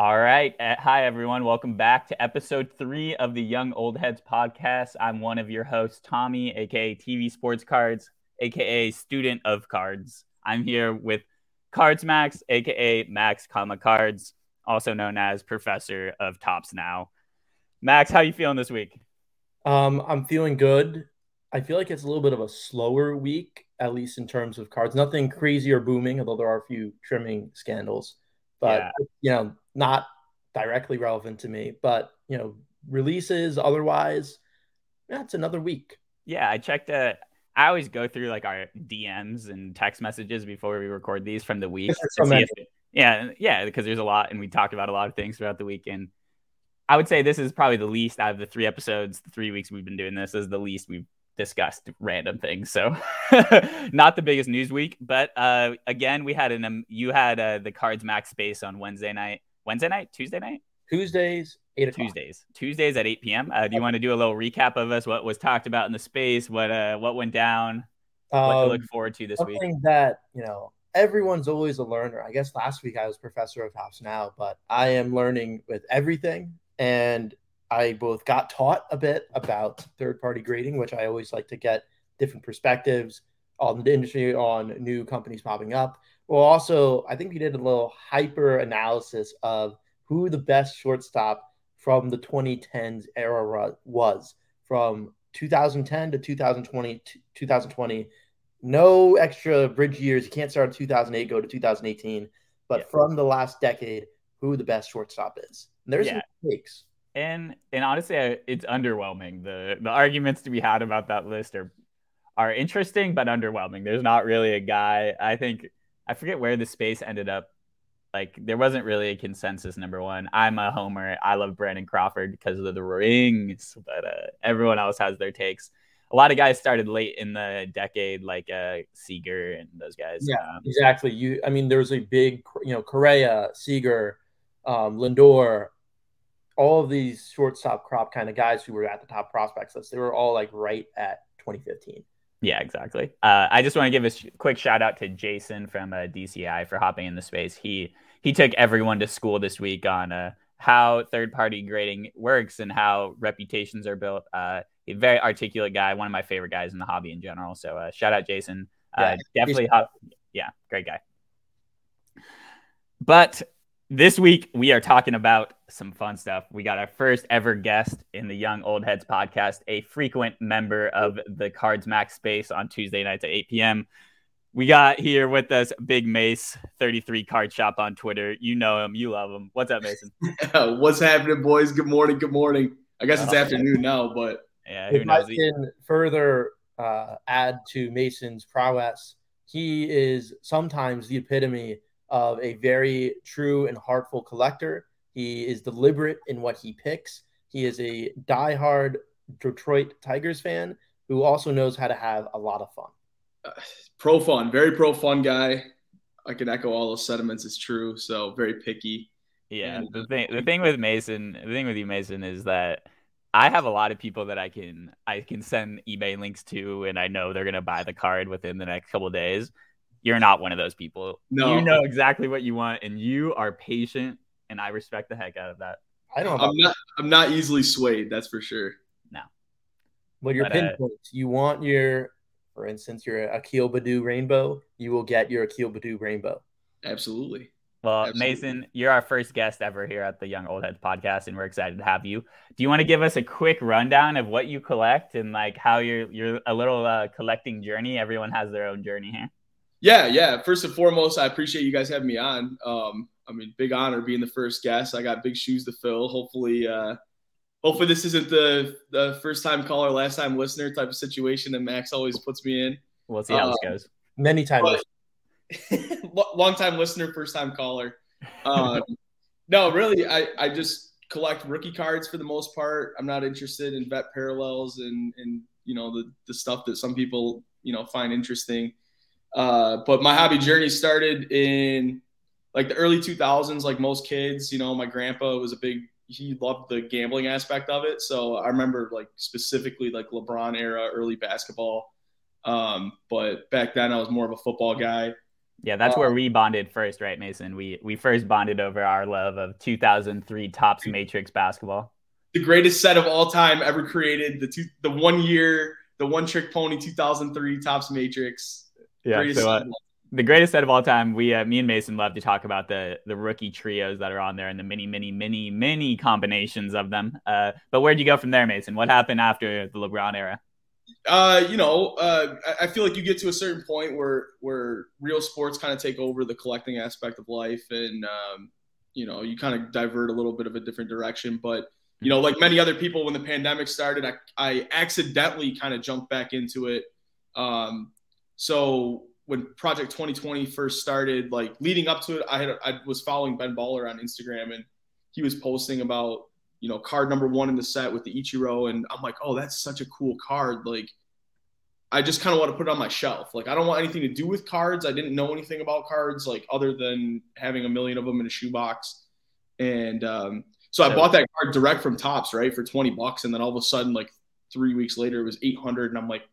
All right. Uh, hi, everyone. Welcome back to episode three of the Young Old Heads podcast. I'm one of your hosts, Tommy, aka TV Sports Cards, aka Student of Cards. I'm here with Cards Max, aka Max Comma Cards, also known as Professor of Topps Now. Max, how you feeling this week? Um, I'm feeling good. I feel like it's a little bit of a slower week, at least in terms of cards. Nothing crazy or booming, although there are a few trimming scandals. But yeah. you know, not directly relevant to me. But you know, releases otherwise, that's another week. Yeah, I checked. Uh, I always go through like our DMs and text messages before we record these from the week. So yeah, yeah, because there's a lot, and we talked about a lot of things throughout the weekend. I would say this is probably the least out of the three episodes, the three weeks we've been doing this, is the least we've discussed random things. So not the biggest news week, but uh, again, we had an um, you had uh, the Cards Max space on Wednesday night, Wednesday night, Tuesday night, Tuesdays, eight o'clock. Tuesdays, Tuesdays at eight p.m. Uh, do you want to do a little recap of us? What was talked about in the space? What uh, what went down? Um, what to look um, forward to this week? that you know everyone's always a learner. I guess last week I was professor of Topps now, but I am learning with everything and I both got taught a bit about third party grading, which I always like to get different perspectives on the industry, on new companies popping up. Well, also, I think we did a little hyper analysis of who the best shortstop from the 2010s era was from 2010 to 2020, 2020. No extra bridge years. You can't start in 2008, go to 2018. But yeah. from the last decade, who the best shortstop is. And there's yeah. some takes. And and honestly, it's underwhelming. The the arguments to be had about that list are are interesting but underwhelming. There's not really a guy. I think I forget where the space ended up. Like there wasn't really a consensus. Number one, I'm a homer. I love Brandon Crawford because of the rings, but uh, everyone else has their takes. A lot of guys started late in the decade, like uh, Seager and those guys. Yeah, um, exactly. You, I mean, there was a big, you know, Correa, Seager, um, Lindor, all of these shortstop crop kind of guys who were at the top prospects list, they were all like right at 2015. Yeah, exactly. Uh, I just want to give a sh- quick shout out to Jason from uh, DCI for hopping in the space. He he took everyone to school this week on uh, how third party grading works and how reputations are built. Uh, a very articulate guy, one of my favorite guys in the hobby in general. So uh, shout out Jason. Uh, yeah, definitely, hop- yeah, great guy. But this week we are talking about some fun stuff. We got our first ever guest in the Young Old Heads podcast, a frequent member of the Cards Max space on Tuesday nights at 8 p.m. We got here with us Big Mace, 33 Card Shop on Twitter. You know him, you love him. What's up, Mason? What's happening, boys? Good morning. Good morning. I guess it's oh, afternoon now, but yeah, if I can further uh, add to Mason's prowess, he is sometimes the epitome of a very true and heartful collector. He is deliberate in what he picks. He is a diehard Detroit Tigers fan who also knows how to have a lot of fun. Uh, pro fun, very pro fun guy. I can echo all those sentiments. It's true. So very picky. Yeah. And, the thing, the thing with Mason, the thing with you, Mason, is that I have a lot of people that I can I can send eBay links to, and I know they're gonna buy the card within the next couple days you're not one of those people. No. You know exactly what you want and you are patient and I respect the heck out of that. I don't I'm not I'm not easily swayed, that's for sure. No. Well, your pinpoints. Uh, you want your for instance, your Akil Baddoo rainbow, you will get your Akil Baddoo rainbow. Absolutely. Well, Absolutely. Mason, you're our first guest ever here at the Young Old Heads podcast, and we're excited to have you. Do you want to give us a quick rundown of what you collect and like how you're you're a little uh, collecting journey? Everyone has their own journey here. Yeah, yeah. First and foremost, I appreciate you guys having me on. Um, I mean, big honor being the first guest. I got big shoes to fill. Hopefully, uh, hopefully this isn't the the first time caller, last time listener type of situation that Max always puts me in. We'll see how this goes. Many times. long time listener, first time caller. Um, no, really, I I just collect rookie cards for the most part. I'm not interested in vet parallels and and you know the the stuff that some people you know find interesting. Uh, but my hobby journey started in like the early 2000s, like most kids. You know, my grandpa was a big, he loved the gambling aspect of it. So I remember like specifically like LeBron era, early basketball. Um, but back then I was more of a football guy. Yeah, that's where we bonded first, right, Mason? We we first bonded over our love of 2003 Topps Matrix basketball. The greatest set of all time ever created. The two, the one year, the one trick pony 2003 Topps Matrix. Yeah, so, uh, the greatest set of all time. We, uh, me and Mason, love to talk about the the rookie trios that are on there and the many, many, many, many combinations of them. Uh, but where'd you go from there, Mason? What happened after the LeBron era? Uh, you know, uh, I feel like you get to a certain point where where real sports kind of take over the collecting aspect of life, and um, you know, you kind of divert a little bit of a different direction. But you know, like many other people, when the pandemic started, I, I accidentally kind of jumped back into it. Um, so when Project 2020 first started, like leading up to it, I had I was following Ben Baller on Instagram, and he was posting about you know card number one in the set with the Ichiro, and I'm like, oh, that's such a cool card. Like, I just kind of want to put it on my shelf. Like, I don't want anything to do with cards. I didn't know anything about cards, like other than having a million of them in a shoebox, and um, so I bought that card direct from Topps, right, for 20 bucks, and then all of a sudden, like three weeks later, it was 800, and I'm like,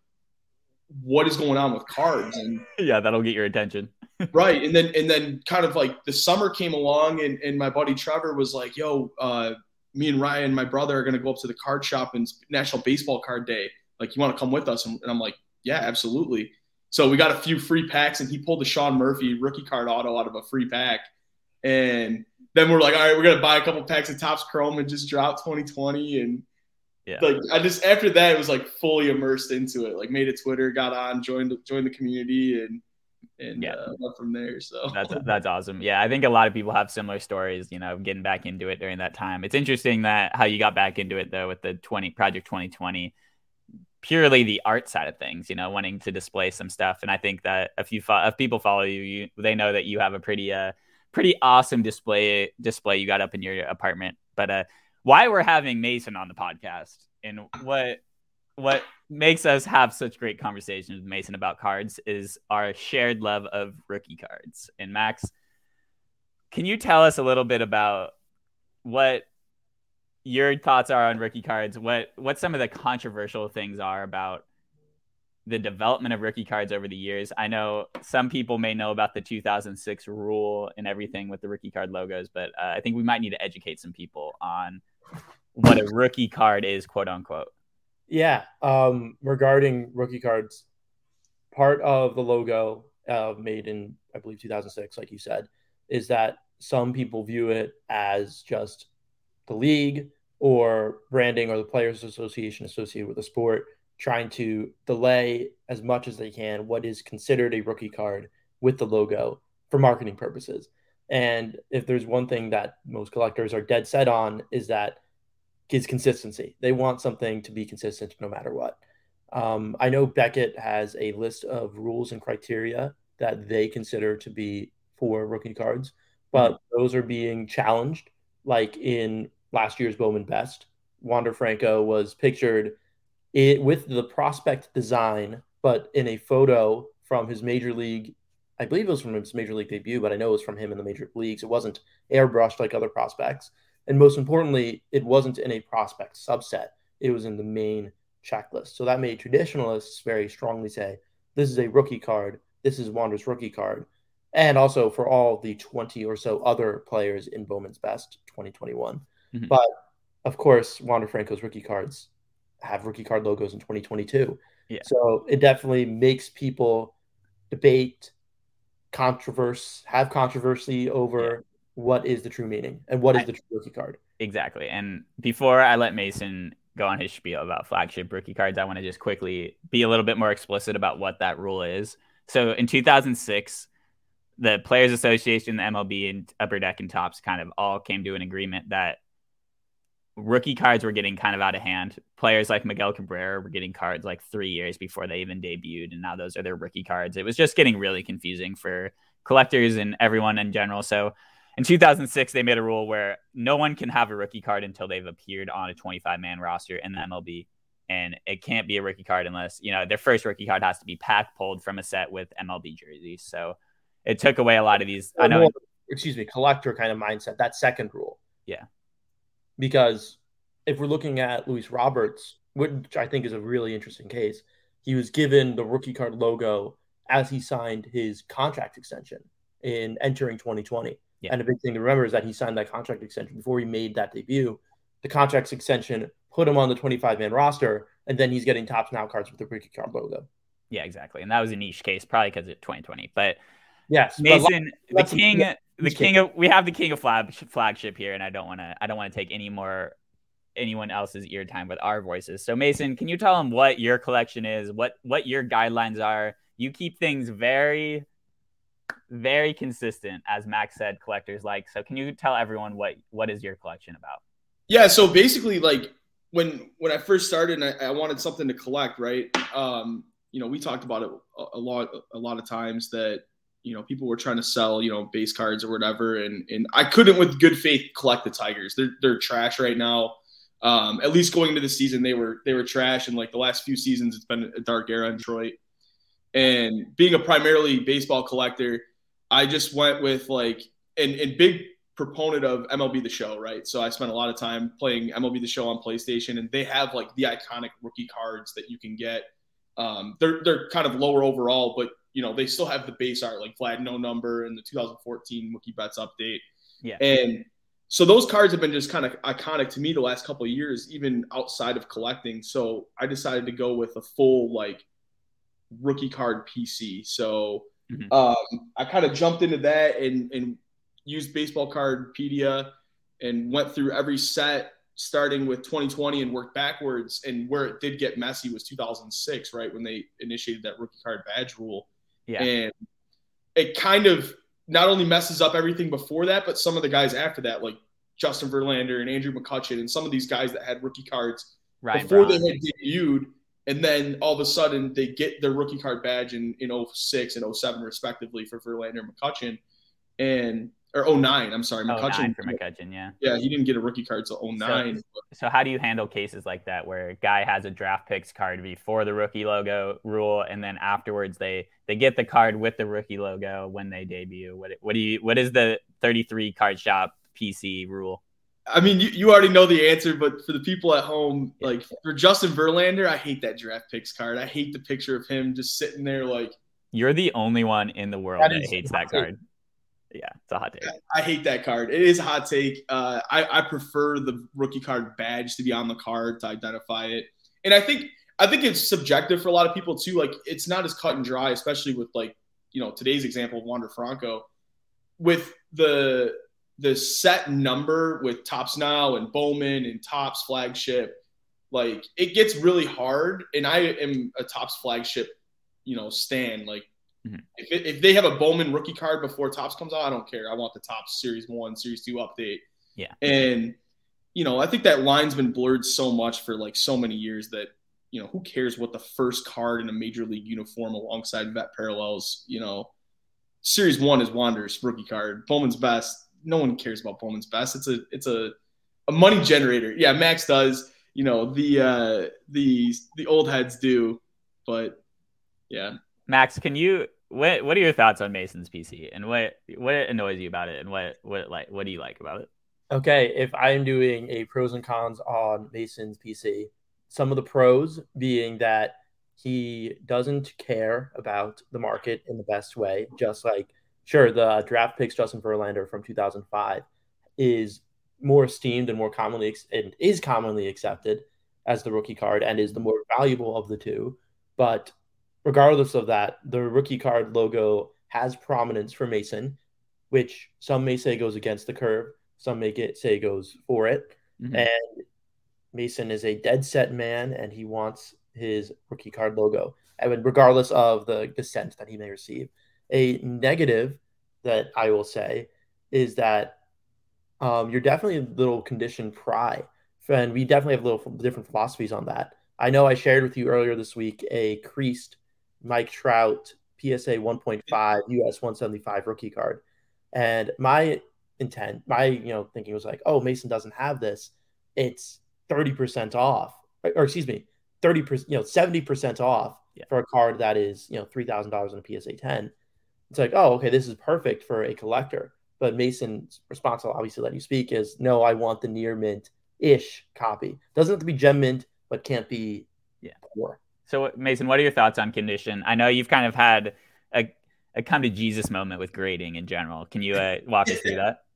what is going on with cards and yeah that'll get your attention. Right and then and then kind of like the summer came along and, and my buddy trevor was like yo uh, me and ryan my brother are going to go up to the card shop and national baseball card day. Like you want to come with us? And, and i'm like yeah absolutely. So we got a few free packs and he pulled the sean murphy rookie card auto out of a free pack. And then we're like all right we're going to buy a couple packs of Topps chrome and just drop 2020 and yeah. Like I just after that it was like fully immersed into it. Like made a Twitter, got on, joined joined the community and and yeah. uh, from there. So that's that's awesome. Yeah, I think a lot of people have similar stories. You know, getting back into it during that time. It's interesting that how you got back into it though with the twenty Project Twenty Twenty, purely the art side of things. You know, wanting to display some stuff, and I think that if you fo- if people follow you, you they know that you have a pretty uh pretty awesome display display you got up in your apartment. But uh, why we're having Mason on the podcast and what what makes us have such great conversations with Mason about cards is our shared love of rookie cards. And Max, can you tell us a little bit about what your thoughts are on rookie cards? What what some of the controversial things are about the development of rookie cards over the years. I know some people may know about the 2006 rule and everything with the rookie card logos, but uh, I think we might need to educate some people on what a rookie card is, quote unquote. Yeah. Um, regarding rookie cards, part of the logo uh, made in, I believe, 2006, like you said, is that some people view it as just the league or branding or the Players Association associated with the sport trying to delay as much as they can what is considered a rookie card with the logo for marketing purposes. And if there's one thing that most collectors are dead set on is that is consistency. They want something to be consistent no matter what. Um, I know Beckett has a list of rules and criteria that they consider to be for rookie cards, but mm-hmm. those are being challenged. Like in last year's Bowman Best, Wander Franco was pictured it, with the prospect design, but in a photo from his major league. I believe it was from his major league debut, but I know it was from him in the major leagues. It wasn't airbrushed like other prospects. And most importantly, it wasn't in a prospect subset, it was in the main checklist. So that made traditionalists very strongly say this is a rookie card, this is Wander's rookie card. And also for all the 20 or so other players in Bowman's Best 2021. Mm-hmm. But of course, Wander Franco's rookie cards have rookie card logos in 2022. Yeah. So it definitely makes people debate, controversy, have controversy over what is the true meaning and what is I, the true rookie card. Exactly. And before I let Mason go on his spiel about flagship rookie cards, I want to just quickly be a little bit more explicit about what that rule is. So in 2006, the Players Association, the MLB, and Upper Deck and Topps kind of all came to an agreement that rookie cards were getting kind of out of hand. Players like Miguel Cabrera were getting cards like three years before they even debuted, and now those are their rookie cards. It was just getting really confusing for collectors and everyone in general. So in 2006, they made a rule where no one can have a rookie card until they've appeared on a 25 man roster in the MLB. And it can't be a rookie card unless, you know, their first rookie card has to be pack pulled from a set with MLB jerseys. So it took away a lot of these. I know. More, excuse me, collector kind of mindset, that second rule. Yeah. Because if we're looking at Luis Roberts, which I think is a really interesting case, he was given the rookie card logo as he signed his contract extension in entering 2020. Yeah. And a big thing to remember is that he signed that contract extension before he made that debut. The contract extension put him on the 25 man roster, and then he's getting Topps Now cards with the rookie card logo. Yeah, exactly. And that was a niche case, probably because of 2020. But yes, Mason, but the king, the king of we have the king of flag, flagship here, and I don't want to, I don't want to take any more anyone else's ear time with our voices. So Mason, can you tell them what your collection is, what what your guidelines are? You keep things very very consistent as Max said collectors like. So can you tell everyone what what is your collection about? Yeah, so basically like when when I first started I, I, wanted something to collect, right? Um, you know, we talked about it a, a lot a lot of times that you know people were trying to sell you know base cards or whatever and and I couldn't with good faith collect the Tigers. They're they're trash right now. Um, at least going into the season, they were they were trash, and like the last few seasons, it's been a dark era in Detroit. And being a primarily baseball collector, I just went with like and, and big proponent of MLB The Show, right? So I spent a lot of time playing MLB The Show on PlayStation, and they have like the iconic rookie cards that you can get. Um, they're they're kind of lower overall, but you know they still have the base art like Vlad No Number and the 2014 Mookie Betts update. Yeah, and so those cards have been just kind of iconic to me the last couple of years, even outside of collecting. So I decided to go with a full like rookie card PC. So mm-hmm. um, I kind of jumped into that and, and used Baseball Cardpedia and went through every set starting with 2020 and worked backwards. And where it did get messy was 2006, right when they initiated that rookie card badge rule. Yeah, and it kind of not only messes up everything before that, but some of the guys after that, like Justin Verlander and Andrew McCutchen, and some of these guys that had rookie cards Ryan before Braun. they had debuted, and then all of a sudden they get their rookie card badge in in 06 and 07 respectively for Verlander and McCutchen, and or 09, I'm sorry, oh, McCutchen. for McCutchen, yeah. Yeah, he didn't get a rookie card until 09. So, so, how do you handle cases like that where a guy has a draft picks card before the rookie logo rule and then afterwards they they get the card with the rookie logo when they debut? What what do you what is the 33 card shop PC rule? I mean, you, you already know the answer, but for the people at home, yeah. like for Justin Verlander, I hate that draft picks card. I hate the picture of him just sitting there like. You're the only one in the world that, that hates that card. Yeah, it's a hot take. I hate that card. It is a hot take. Uh, I, I prefer the rookie card badge to be on the card to identify it, and I think I think it's subjective for a lot of people too. Like it's not as cut and dry, especially with like you know today's example of Wander Franco, with the the set number with Topps Now and Bowman and Topps flagship. Like it gets really hard, and I am a Topps flagship, you know, stand like Mm-hmm. If, it, if they have a Bowman rookie card before Topps comes out, I don't care. I want the Topps Series One, Series Two update. Yeah, and you know, I think that line's been blurred so much for like so many years that you know who cares what the first card in a major league uniform alongside vet parallels. You know, Series One is Wander's rookie card. Bowman's best. No one cares about Bowman's best. It's a it's a a money generator. Yeah, Max does. You know the uh, the the old heads do, but yeah. Max, can you what what are your thoughts on Mason's PC and what what annoys you about it? And what what like what do you like about it? Okay, if I am doing a pros and cons on Mason's PC, some of the pros being that he doesn't care about the market in the best way, just like sure the draft picks Justin Verlander from 2005 is more esteemed and more commonly and is commonly accepted as the rookie card and is the more valuable of the two, but regardless of that, the rookie card logo has prominence for Mason, which some may say goes against the curve, some may get, say goes for it. Mm-hmm. And Mason is a dead set man and he wants his rookie card logo. I And regardless of the dissent that he may receive. A negative that I will say is that um, you're definitely a little conditioned pry. And we definitely have little different philosophies on that. I know I shared with you earlier this week a creased Mike Trout PSA 1.5 US 175 rookie card. And my intent, my you know thinking was like, oh, Mason doesn't have this. It's 30% off. Or excuse me, 30%, you know, 70% off yeah. for a card that is, you know, $3,000 in a PSA 10. It's like, oh, okay, this is perfect for a collector. But Mason's response, I'll obviously let you speak, is no, I want the near mint ish copy. Doesn't have to be gem mint, but can't be yeah. poor. So, Mason, what are your thoughts on condition? I know you've kind of had a, a come to Jesus moment with grading in general. Can you uh, walk us through that?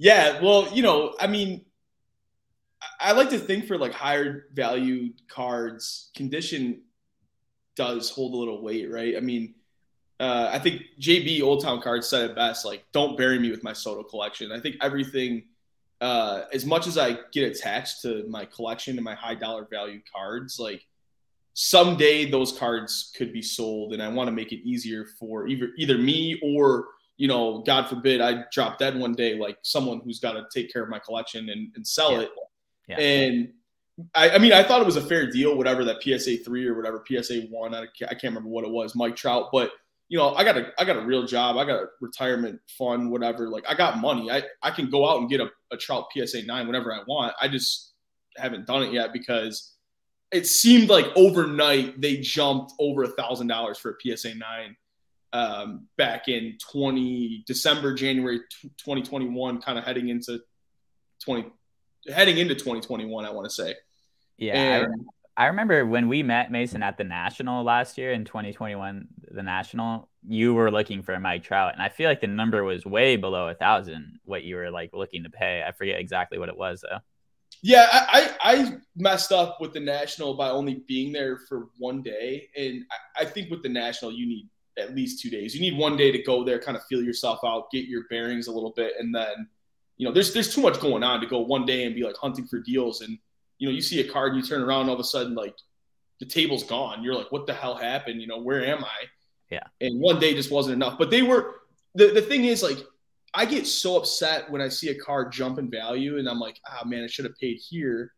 Yeah, well, you know, I mean, I like to think for like higher value cards, condition does hold a little weight, right? I mean, uh, I think JB Old Town Cards said it best. Like, don't bury me with my Soto collection. I think everything, uh, as much as I get attached to my collection and my high dollar value cards, like someday those cards could be sold, and I want to make it easier for either either me or you know, God forbid, I drop dead one day, like someone who's got to take care of my collection and, and sell yeah. it. Yeah. And I, I, mean, I thought it was a fair deal, whatever that PSA three or whatever PSA one. I, I can't remember what it was, Mike Trout, but you know, I got a I got a real job. I got a retirement fund, whatever. Like I got money. I, I can go out and get a, a Trout PSA nine whenever I want. I just haven't done it yet because it seemed like overnight they jumped over a thousand dollars for a PSA nine um, back in 20 December, January 2021, kind of heading into 20 heading into 2021, I want to say. Yeah. And, I, I remember when we met Mason at the National last year in 2021, the National, you were looking for Mike Trout. And I feel like the number was way below a thousand, what you were like looking to pay. I forget exactly what it was though. Yeah, I, I, messed up with the National by only being there for one day. And I, I think with the National, you need at least two days. You need one day to go there, kind of feel yourself out, get your bearings a little bit, and then you know there's there's too much going on to go one day and be like hunting for deals. And you know you see a card, you turn around, all of a sudden like the table's gone. You're like, what the hell happened? You know, where am I? Yeah. And one day just wasn't enough. But they were the the thing is like I get so upset when I see a card jump in value, and I'm like, ah oh, man, I should have paid here.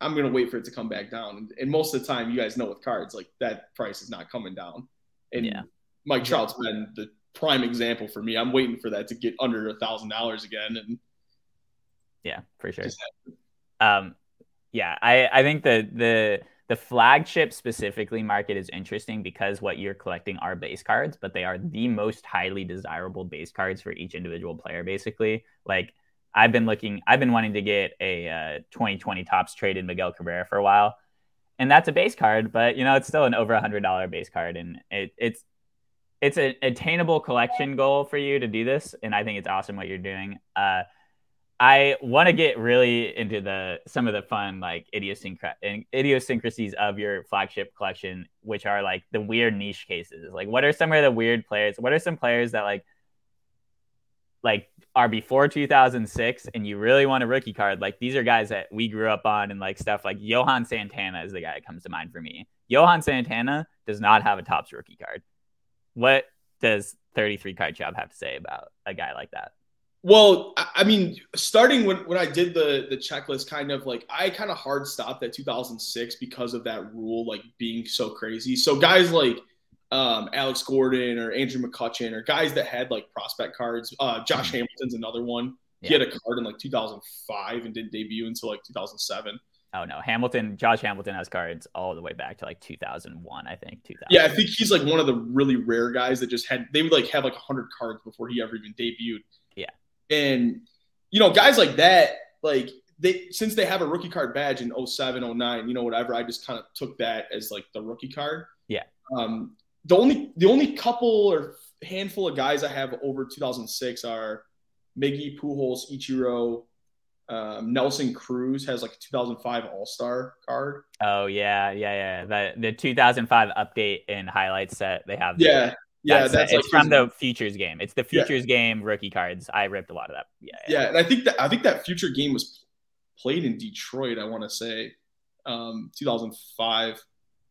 I'm gonna wait for it to come back down. And most of the time, you guys know with cards, like that price is not coming down. And yeah. Mike Trout's been the prime example for me. I'm waiting for that to get under a thousand dollars again. And yeah, for sure. Um, yeah, I, I think the the the flagship specifically market is interesting because what you're collecting are base cards, but they are the most highly desirable base cards for each individual player. Basically, like I've been looking, I've been wanting to get a uh, 2020 Topps traded Miguel Cabrera for a while, and that's a base card, but you know it's still an over a hundred dollar base card, and it, it's it's an attainable collection goal for you to do this, and I think it's awesome what you're doing. Uh, I want to get really into the some of the fun like idiosyncra- idiosyncrasies of your flagship collection, which are like the weird niche cases. Like, what are some of the weird players? What are some players that like like are before 2006 and you really want a rookie card, like these are guys that we grew up on and like stuff like Johan Santana is the guy that comes to mind for me. Johan Santana does not have a Topps rookie card. What does 33 card job have to say about a guy like that? Well, I mean, starting when, when I did the the checklist, kind of like I kind of hard stopped at 2006 because of that rule, like being so crazy. So guys like um, Alex Gordon or Andrew McCutchen or guys that had like prospect cards. Uh, Josh mm-hmm. Hamilton's another one. He had a card in like 2005 and didn't debut until like 2007. Oh no, Hamilton, Josh Hamilton has cards all the way back to like 2001, I think. 2000. Yeah, I think he's like one of the really rare guys that just had they would like have like 100 cards before he ever even debuted. And you know guys like that, like they since they have a rookie card badge in 07, 09, you know whatever, I just kind of took that as like the rookie card. Yeah. Um, the only the only couple or handful of guys I have over 2006 are Miggy, Pujols, Ichiro, um, Nelson Cruz has like a 2005 All Star card. Oh yeah, yeah, yeah. The the 2005 update and highlight set they have. Yeah, yeah. That's, that's it's like from the futures game. It's the futures yeah. game rookie cards. I ripped a lot of that. Yeah, yeah, yeah. And I think that I think that future game was played in Detroit. I want to say um, 2005.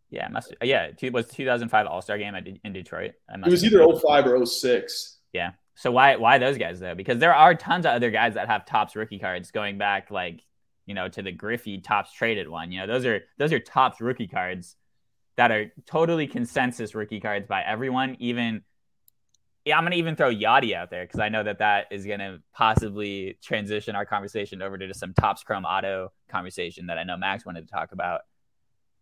Yeah, must yeah. It was 2005 All Star game in Detroit. It was either 05 or 06. Yeah. So why why those guys though? Because there are tons of other guys that have Topps rookie cards going back like you know to the Griffey Topps traded one. You know those are those are Topps rookie cards that are totally consensus rookie cards by everyone. Even yeah, I'm gonna even throw Yadi out there because I know that that is gonna possibly transition our conversation over to some Topps Chrome Auto conversation that I know Max wanted to talk about.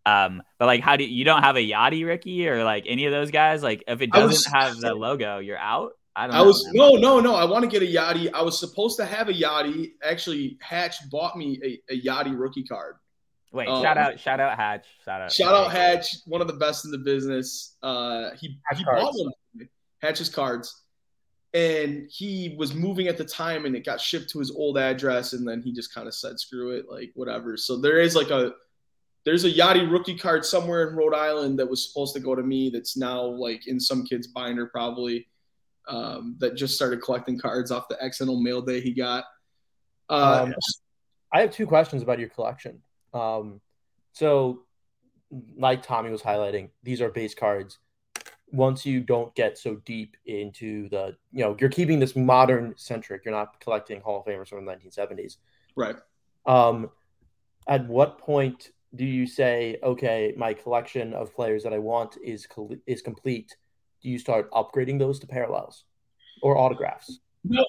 Um, but like, how do you, don't have a Yadi rookie or like any of those guys? Like, if it doesn't was, have the logo, you're out. I don't. I know, was man. no, no, no. I want to get a Yadi. I was supposed to have a Yadi. Actually, Hatch bought me a, a Yadi rookie card. Wait, um, shout out, shout out Hatch, shout out, shout out Hatch, one of the best in the business. Uh, he Hatch he cards. bought one, Hatch's cards, and he was moving at the time, and it got shipped to his old address, and then he just kind of said, "Screw it," like whatever. So there is like a there's a Yadi rookie card somewhere in Rhode Island that was supposed to go to me that's now like in some kid's binder probably um, that just started collecting cards off the XNO mail day he got. Uh, um, I have two questions about your collection. Um, so, like Tommy was highlighting, these are base cards. Once you don't get so deep into the, you know, you're keeping this modern centric. You're not collecting Hall of Famers from the 1970s. Right. Um, at what point do you say, okay, my collection of players that I want is is complete? Do you start upgrading those to parallels or autographs? No,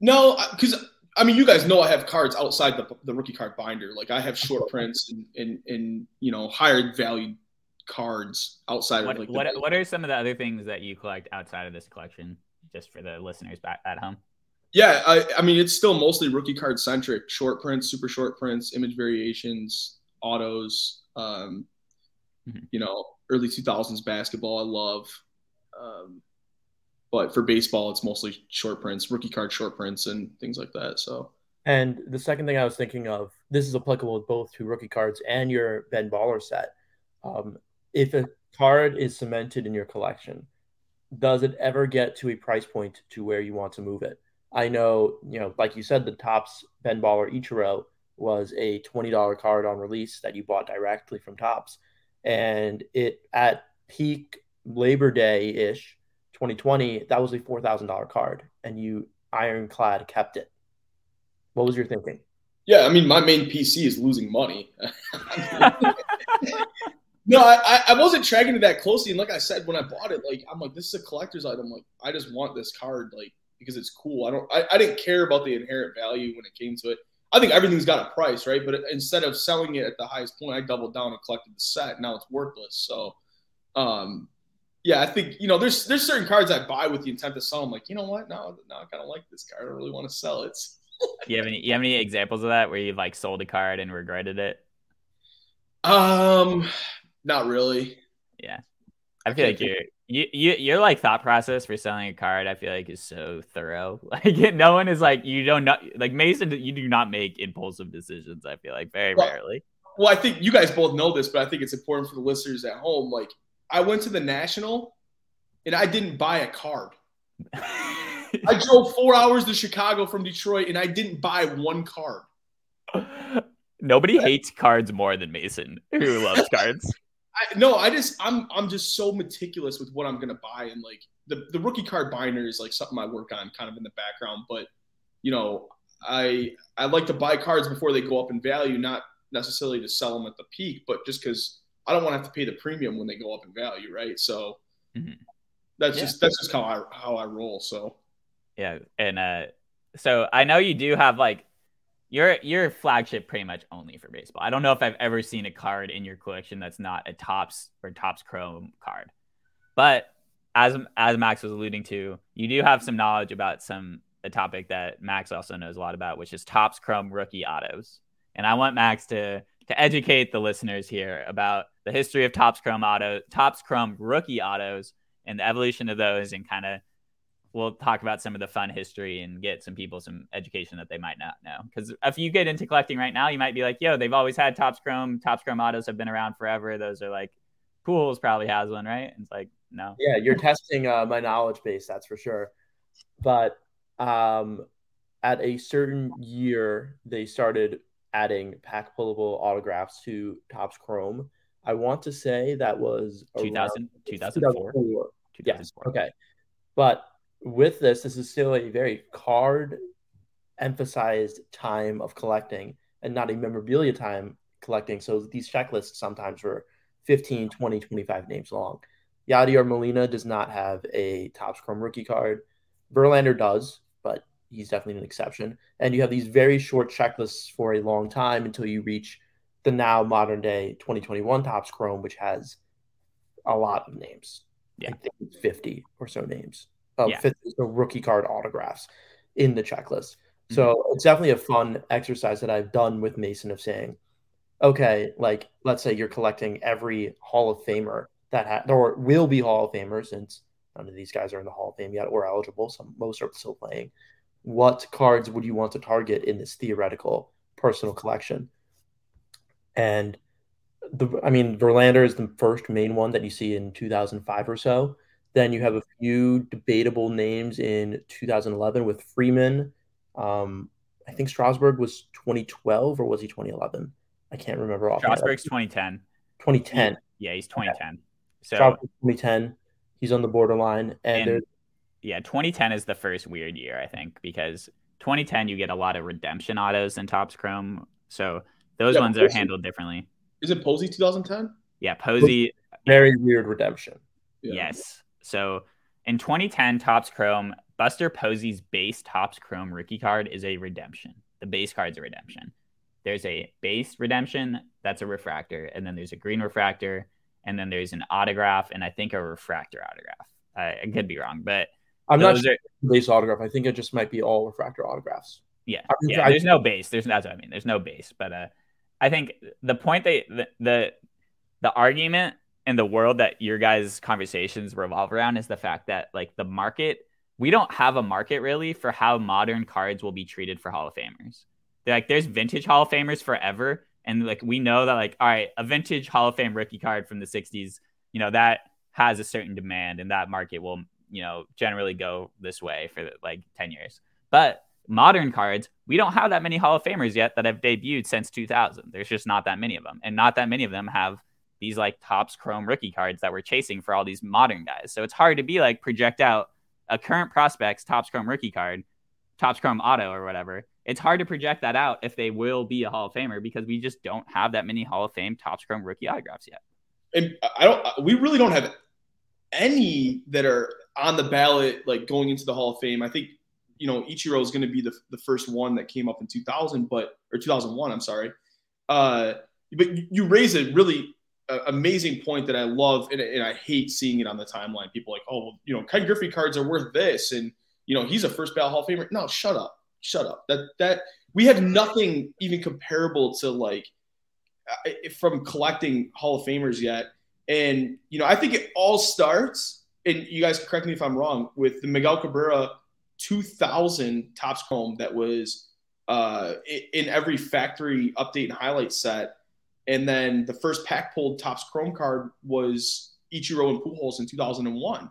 no, because I mean, you guys know I have cards outside the, the rookie card binder. Like I have short prints and, and, and you know higher valued cards outside what, of like. What the, What are some of the other things that you collect outside of this collection, just for the listeners back at home? Yeah, I, I mean, it's still mostly rookie card centric. Short prints, super short prints, image variations, autos. Um, mm-hmm. You know, early 2000s basketball, I love. Um, but for baseball, it's mostly short prints, rookie card short prints, and things like that. So. And the second thing I was thinking of, this is applicable both to rookie cards and your Ben Baller set. Um, if a card is cemented in your collection, does it ever get to a price point to where you want to move it? I know, you know, like you said, the Topps Ben Baller Ichiro was a $20 card on release that you bought directly from Topps. And it at peak Labor Day ish, 2020, that was a $4,000 card, and you ironclad kept it. What was your thinking? Yeah, I mean, my main PC is losing money. no, I, I wasn't tracking it that closely. And like I said, when I bought it, like I'm like, this is a collector's item. Like, I just want this card, like, because it's cool. I don't I, I didn't care about the inherent value when it came to it. I think everything's got a price, right? But instead of selling it at the highest point, I doubled down and collected the set. Now it's worthless. So, um, yeah, I think you know there's there's certain cards I buy with the intent to sell. I'm like, you know what? Now, now I kind of like this card. I don't really want to sell it. you have any you have any examples of that where you've like sold a card and regretted it? Um, not really. Yeah, I feel like you're you, you your like thought process for selling a card i feel like is so thorough like no one is like you don't know like mason you do not make impulsive decisions i feel like very well, rarely well i think you guys both know this but i think it's important for the listeners at home like i went to the national and i didn't buy a card i drove four hours to chicago from detroit and i didn't buy one card nobody hates cards more than mason who loves cards I, no, I just I'm I'm just so meticulous with what I'm gonna buy, and like the the rookie card binder is like something I work on kind of in the background. But you know, I I like to buy cards before they go up in value, not necessarily to sell them at the peak, but just because I don't want to have to pay the premium when they go up in value, right? So mm-hmm. that's yeah. just that's just how I how I roll. So yeah, and uh, so I know you do have like your your flagship pretty much only for baseball. I don't know if I've ever seen a card in your collection that's not a Topps or Topps Chrome card. But as as Max was alluding to, you do have some knowledge about some a topic that Max also knows a lot about, which is Topps Chrome rookie autos. And I want Max to to educate the listeners here about the history of Topps Chrome auto, Topps Chrome rookie autos, and the evolution of those, and kind of we'll talk about some of the fun history and get some people some education that they might not know. Because if you get into collecting right now, you might be like, yo, they've always had Topps Chrome. Topps Chrome autos have been around forever. Those are like, Pujols probably has one, right? It's like, no. Yeah, you're testing uh, my knowledge base, that's for sure. But um, at a certain year, they started adding pack pullable autographs to Topps Chrome. I want to say that was 2000, 2004. 2004. Yes. Okay. But with this, this is still a very card emphasized time of collecting and not a memorabilia time collecting. So these checklists sometimes were 15, 20, 25 names long. Yadier Molina does not have a Topps Chrome rookie card. Verlander does, but he's definitely an exception. And you have these very short checklists for a long time until you reach the now modern day 2021 Topps Chrome, which has a lot of names. Yeah. I think it's 50 or so names of yeah. the rookie card autographs in the checklist. Mm-hmm. So it's definitely a fun exercise that I've done with Mason of saying, okay, like let's say you're collecting every Hall of Famer that ha- or will be Hall of Famer since none of these guys are in the Hall of Fame yet or eligible. Some most are still playing. What cards would you want to target in this theoretical personal collection? And the I mean, Verlander is the first main one that you see in 2005 or so. Then you have a few debatable names in 2011 with Freeman. Um, I think Strasburg was 2012 or was he 2011? I can't remember. Off Strasburg's 2010. 2010. Yeah, he's 2010. Okay. So 2010. He's on the borderline, and, and yeah, 2010 is the first weird year I think because 2010 you get a lot of redemption autos in Topps Chrome, so those yeah, ones Posey, are handled differently. Is it Posey 2010? Yeah, Posey. Very weird redemption. Yeah. Yes. So in 2010 Topps Chrome, Buster Posey's base Topps Chrome rookie card is a redemption. The base card's a redemption. There's a base redemption that's a refractor, and then there's a green refractor, and then there's an autograph, and I think a refractor autograph. I, I could be wrong, but I'm not sure are, base autograph. I think it just might be all refractor autographs. Yeah, I mean, yeah. I, there's no base. There's that's what I mean. There's no base, but uh, I think the point they the, the the argument in the world that your guys' conversations revolve around is the fact that like the market, we don't have a market really for how modern cards will be treated for Hall of Famers. They're like there's vintage Hall of Famers forever, and like we know that like all right, a vintage Hall of Fame rookie card from the '60s, you know that has a certain demand, and that market will you know generally go this way for like 10 years. But modern cards, we don't have that many Hall of Famers yet that have debuted since 2000. There's just not that many of them, and not that many of them have these like Topps Chrome rookie cards that we're chasing for all these modern guys. So it's hard to be like project out a current prospect's Topps Chrome rookie card, Topps Chrome auto or whatever. It's hard to project that out if they will be a Hall of Famer because we just don't have that many Hall of Fame Topps Chrome rookie autographs yet. And I don't. We really don't have any that are on the ballot, like going into the Hall of Fame. I think you know Ichiro is going to be the the first one that came up in 2000, but or 2001. I'm sorry. Uh, but you raise a really amazing point that I love, and, and, I hate seeing it on the timeline. People like, oh, well, you know, Ken Griffey cards are worth this, and you know, he's a first ballot Hall of Famer. No, shut up, shut up. That that we have nothing even comparable to like uh, from collecting Hall of Famers yet. And you know, I think it all starts, and you guys correct me if I'm wrong, with the Miguel Cabrera 2000 Topps Chrome that was uh, in every factory update and highlight set and then the first pack pulled Topps Chrome card was Ichiro and Pujols in 2001.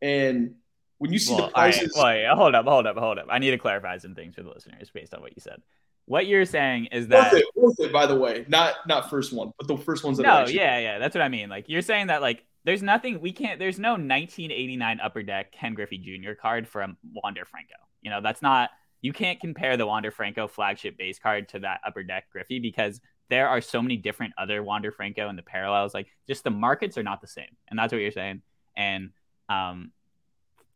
And when you see well, the prices, right, well, hold up, hold up, hold up. I need to clarify some things for the listeners based on what you said. What you're saying is that worth it, worth it by the way, not not first one, but the first ones that. No, yeah, yeah, that's what I mean. Like you're saying that like there's nothing we can't. There's no 1989 Upper Deck Ken Griffey Jr. card from Wander Franco. You know that's not. You can't compare the Wander Franco flagship base card to that Upper Deck Griffey because there are so many different other Wander Franco and the parallels. Like just the markets are not the same, and that's what you're saying. And um,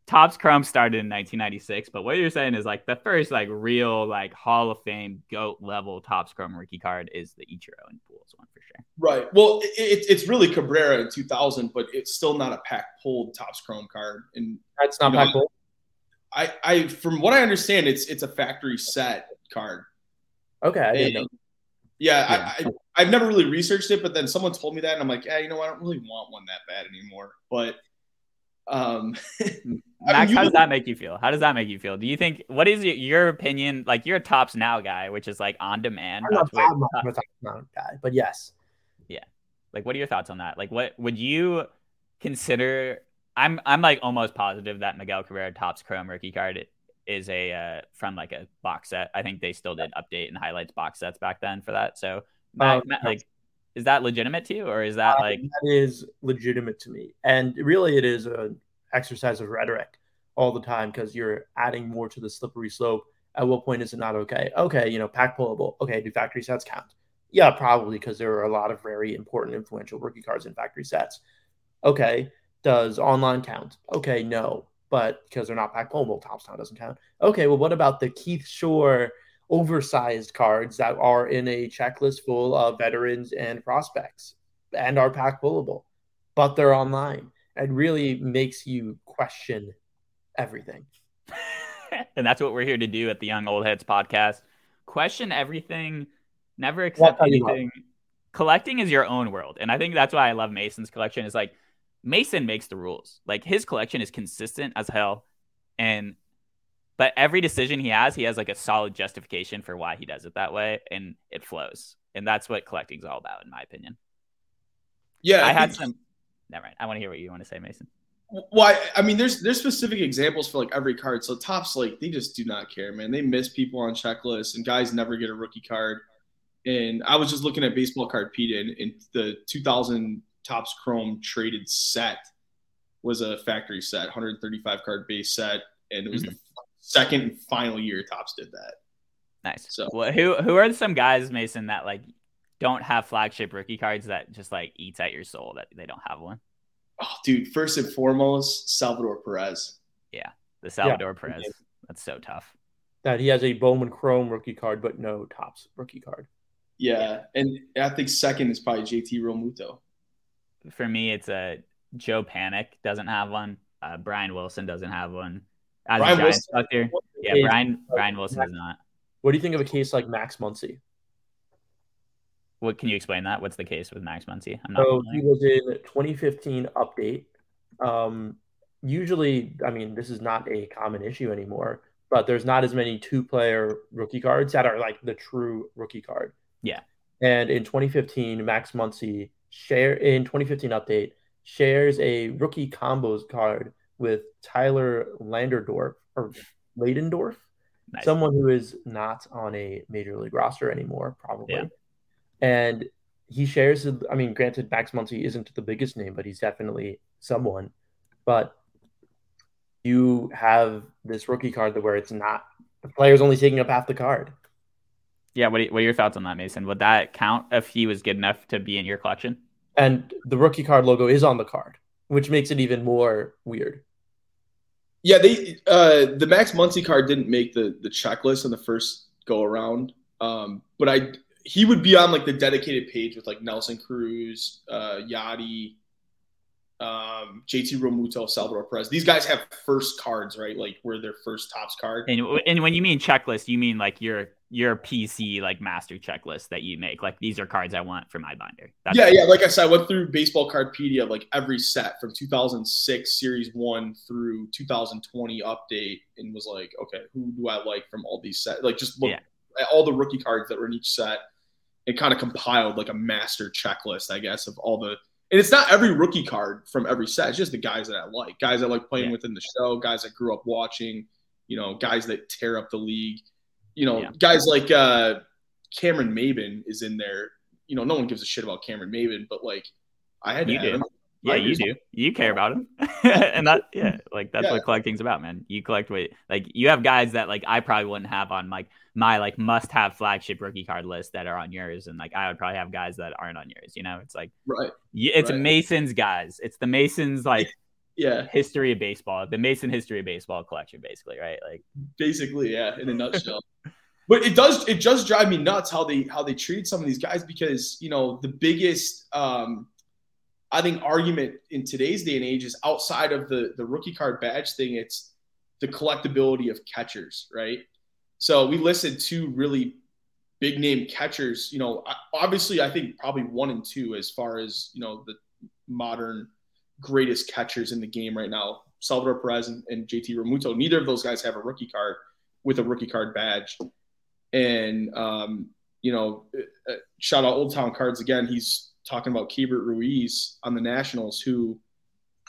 Topps Chrome started in 1996, but what you're saying is like the first like real like Hall of Fame goat level Topps Chrome rookie card is the Ichiro and Pujols one for sure. Right. Well, it, it's really Cabrera in 2000, but it's still not a pack pulled Topps Chrome card. And that's not pack pulled. I, I, from what I understand, it's it's a factory set card. Okay, I didn't know. Yeah, yeah. I, have never really researched it, but then someone told me that, and I'm like, yeah, you know, I don't really want one that bad anymore. But um, Max, mean, how does that make you feel? How does that make you feel? Do you think what is your opinion? Like you're a Topps Now guy, which is like on demand. I'm not, I'm not a Topps Now guy, but yes. Yeah. Like, what are your thoughts on that? Like, what would you consider? I'm I'm like almost positive that Miguel Cabrera Topps Chrome rookie card is a uh, from like a box set. I think they still did update and highlights box sets back then for that. So, Matt, uh, Matt, like, is that legitimate to you, or is that like that is legitimate to me? And really, it is an exercise of rhetoric all the time because you're adding more to the slippery slope. At what point is it not okay? Okay, you know, pack pullable. Okay, do factory sets count? Yeah, probably because there are a lot of very important, influential rookie cards in factory sets. Okay, does online count? Okay, no but because they're not pack pullable, Topps Now doesn't count. Okay, well, what about the Keith Shore oversized cards that are in a checklist full of veterans and prospects and are pack pullable, but they're online? It really makes you question everything. and that's what we're here to do at the Young Old Heads podcast. Question everything, never accept anything. collecting is your own world. And I think that's why I love Mason's collection is like Mason makes the rules. Like his collection is consistent as hell. And but every decision he has, he has like a solid justification for why he does it that way and it flows. And that's what collecting's all about, in my opinion. Yeah. I, I had some never mind. I want to hear what you want to say, Mason. Well, I, I, mean, there's there's specific examples for like every card. So Topps like they just do not care, man. They miss people on checklists, and guys never get a rookie card. And I was just looking at Baseball Cardpedia, and, and the 2000 Topps Chrome traded set was a factory set, 135 card base set, and it was mm-hmm. the second and final year Topps did that. Nice. So, well, who who are some guys, Mason, that like don't have flagship rookie cards that just like eats at your soul that they don't have one? Oh, dude, first and foremost, Salvador Perez. Yeah, the Salvador yeah. Perez. That's so tough. That he has a Bowman Chrome rookie card, but no Topps rookie card. Yeah, and I think second is probably JT Realmuto. For me, it's a Joe Panik doesn't have one. Uh, Brian Wilson doesn't have one. As Brian a Giants Wilson, yeah, Brian Brian Wilson does not. What do you think of a case like Max Muncy? What can you explain that? What's the case with Max Muncy? I'm not so familiar. he was in 2015 update. Um, usually, I mean, this is not a common issue anymore, but there's not as many two-player rookie cards that are like the true rookie card. Yeah. And in 2015, Max Muncy share in 2015 update shares a rookie combos card with Tyler Landerdorf or Ladendorf, nice. someone who is not on a major league roster anymore, probably. Yeah. And he shares, I mean, granted, Max Muncy isn't the biggest name, but he's definitely someone. But you have this rookie card where it's not the player's only taking up half the card. Yeah, what are, what are your thoughts on that, Mason? Would that count if he was good enough to be in your collection? And the rookie card logo is on the card, which makes it even more weird. Yeah, they uh, the Max Muncy card didn't make the the checklist in the first go around, um, but I he would be on like the dedicated page with like Nelson Cruz, uh, Yadi, um, JT Realmuto, Salvador Perez. These guys have first cards, right? Like where their first Topps card. And and when you mean checklist, you mean like your your PC like master checklist that you make. Like these are cards I want for my binder. That's yeah, yeah. Like I said, I went through Baseball Cardpedia, like every set from 2006 Series One through 2020 update, and was like, okay, who do I like from all these sets? Like just look yeah. at all the rookie cards that were in each set, and kind of compiled like a master checklist, I guess, of all the. And it's not every rookie card from every set. It's just the guys that I like, guys I like playing yeah. within the show, guys I grew up watching, you know, guys that tear up the league you know, yeah. guys like uh, Cameron Maybin is in there. You know, no one gives a shit about Cameron Maybin, but like I had you do. Yeah, you do. You care about him, and that yeah, like that's yeah. what collecting's about, man. You collect what like you have guys that like I probably wouldn't have on like my like must have flagship rookie card list that are on yours, and like I would probably have guys that aren't on yours. You know, it's like right. It's right. Mason's guys. It's the Masons like yeah history of baseball, the Mason history of baseball collection, basically, right? Like basically, yeah, in a nutshell. but it does it does drive me nuts how they how they treat some of these guys because you know the biggest um, I think argument in today's day and age is outside of the the rookie card badge thing. It's the collectability of catchers, right? So we listed two really big name catchers. You know, obviously I think probably one and two as far as you know the modern greatest catchers in the game right now. Salvador Perez and, and JT Realmuto. Neither of those guys have a rookie card with a rookie card badge. And, um, you know, uh, uh, shout out Old Town Cards again. He's talking about Keibert Ruiz on the Nationals, who,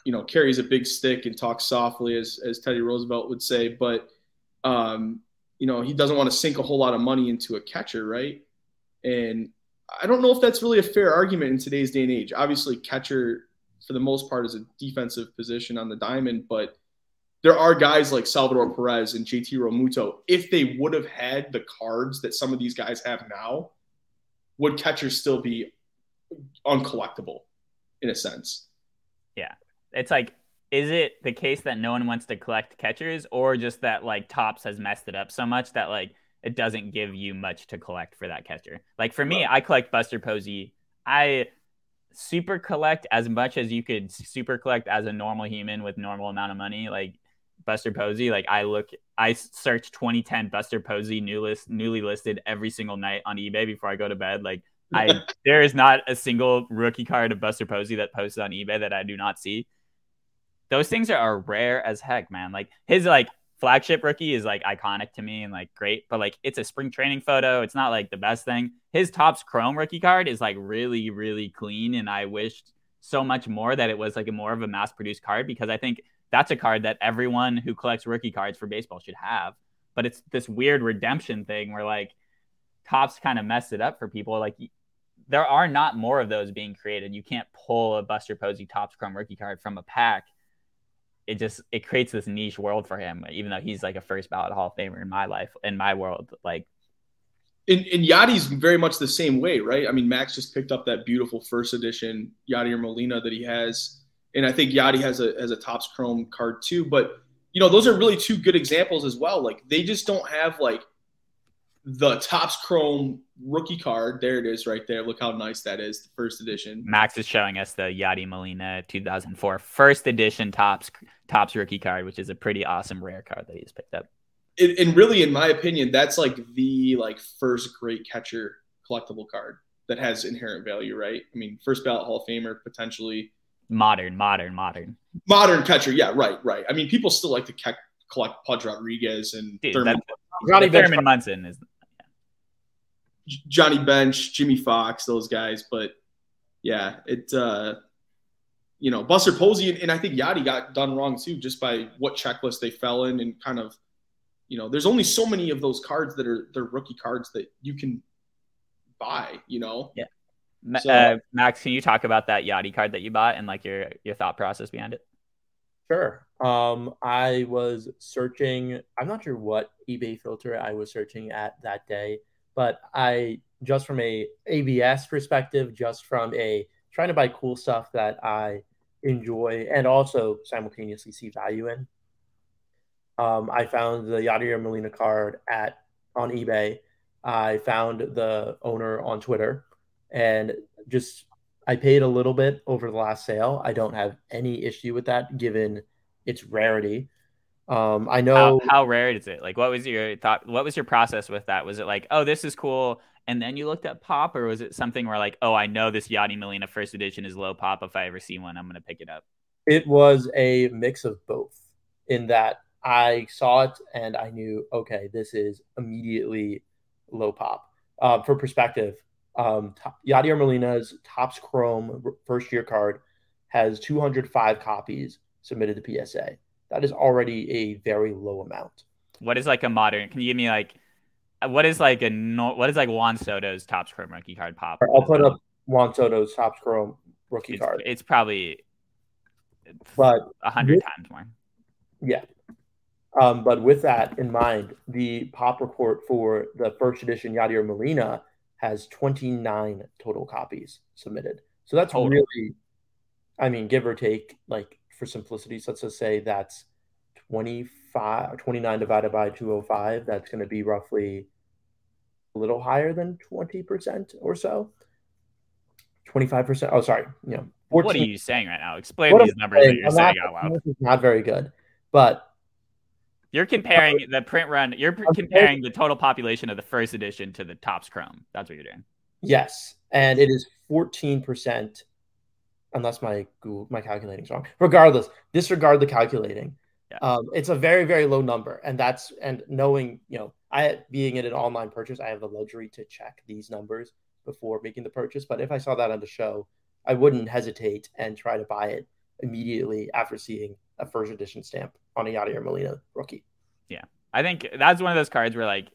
you know, carries a big stick and talks softly, as, as Teddy Roosevelt would say. But, um, you know, he doesn't want to sink a whole lot of money into a catcher, right? And I don't know if that's really a fair argument in today's day and age. Obviously, catcher, for the most part, is a defensive position on the diamond, but – there are guys like Salvador Perez and JT Realmuto. If they would have had the cards that some of these guys have now, would catchers still be uncollectible in a sense? Yeah. It's like, is it the case that no one wants to collect catchers or just that like Topps has messed it up so much that like it doesn't give you much to collect for that catcher? Like for me, I collect Buster Posey. I super collect as much as you could super collect as a normal human with normal amount of money. Like Buster Posey. Like I look, I search 2010 Buster Posey new list, newly listed every single night on eBay before I go to bed. Like I there is not a single rookie card of Buster Posey that posts on eBay that I do not see. Those things are, are rare as heck, man. Like his like flagship rookie is like iconic to me and like great, but like it's a spring training photo. It's not like the best thing. His Topps Chrome rookie card is like really, really clean, and I wished so much more that it was like a more of a mass produced card because I think that's a card that everyone who collects rookie cards for baseball should have. But it's this weird redemption thing where like Topps kind of messed it up for people. Like there are not more of those being created. You can't pull a Buster Posey Topps Chrome rookie card from a pack. It just it creates this niche world for him, even though he's like a first ballot Hall of Famer in my life, in my world. Like and, and Yadi's very much the same way, right? I mean, Max just picked up that beautiful first edition Yadier Molina that he has, and I think Yadi has a has a Topps Chrome card too. But you know, those are really two good examples as well. Like they just don't have like the Topps Chrome rookie card. There it is, right there. Look how nice that is, the first edition. Max is showing us the Yadi Molina 2004 first edition tops Topps rookie card, which is a pretty awesome rare card that he's picked up it, and really, in my opinion, that's like the like first great catcher collectible card that has inherent value, right? I mean, first ballot Hall of Famer potentially. Modern, modern, modern. Modern catcher, yeah, right, right. I mean, people still like to ke- collect Pudge Rodriguez and Dude, Thurman. Johnny Thurman Munson is Johnny Bench, Jimmie Foxx, those guys. But yeah, it uh you know, Buster Posey and, and I think Yadi got done wrong too, just by what checklist they fell in and kind of you know, there's only so many of those cards that are they're rookie cards that you can buy. You know. Yeah. So, uh, Max, can you talk about that Yadi card that you bought and like your your thought process behind it? Sure. Um, I was searching. I'm not sure what eBay filter I was searching at that day, but I just from a ABS perspective, just from a trying to buy cool stuff that I enjoy and also simultaneously see value in. Um, I found the Yadier Molina card at on eBay. I found the owner on Twitter, and just I paid a little bit over the last sale. I don't have any issue with that, given its rarity. Um, I know how, how, rare is it? Like, what was your thought? What was your process with that? Was it like, oh, this is cool, and then you looked at pop, or was it something where like, oh, I know this Yadi Molina first edition is low pop. If I ever see one, I'm gonna pick it up. It was a mix of both. In that I saw it and I knew, okay, this is immediately low pop. Uh, for perspective, um, Yadier Molina's Topps Chrome first year card has 205 copies submitted to PSA. That is already a very low amount. What is like a modern? Can you give me like what is like a what is like Juan Soto's top Chrome rookie card pop? I'll put up Juan Soto's top Chrome rookie it's, card. It's probably but a hundred times more. Yeah, um, but with that in mind, the pop report for the first edition Yadier Molina has 29 total copies submitted. So that's total. really, I mean, give or take, like for simplicity's, let's just say that's 25, 29 divided by 205. That's going to be roughly a little higher than 20% or so. 25%. Oh, sorry. You know, 14. what are you saying right now? Explain these numbers saying, that you're I'm saying not, out loud. Not very good. But you're comparing the print run. You're comparing the total population of the first edition to the Topps Chrome. That's what you're doing. Yes, and it is 14 percent, unless my Google my calculating's wrong. Regardless, disregard the calculating. Yeah. Um, it's a very very low number, and that's and knowing you know I being in an online purchase, I have the luxury to check these numbers before making the purchase. But if I saw that on the show, I wouldn't hesitate and try to buy it immediately after seeing a first edition stamp on a Yadier Molina rookie. Yeah. I think that's one of those cards where like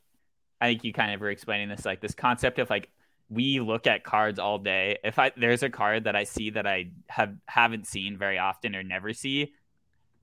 I think you kind of were explaining this like this concept of like we look at cards all day. If I there's a card that I see that I have haven't seen very often or never see,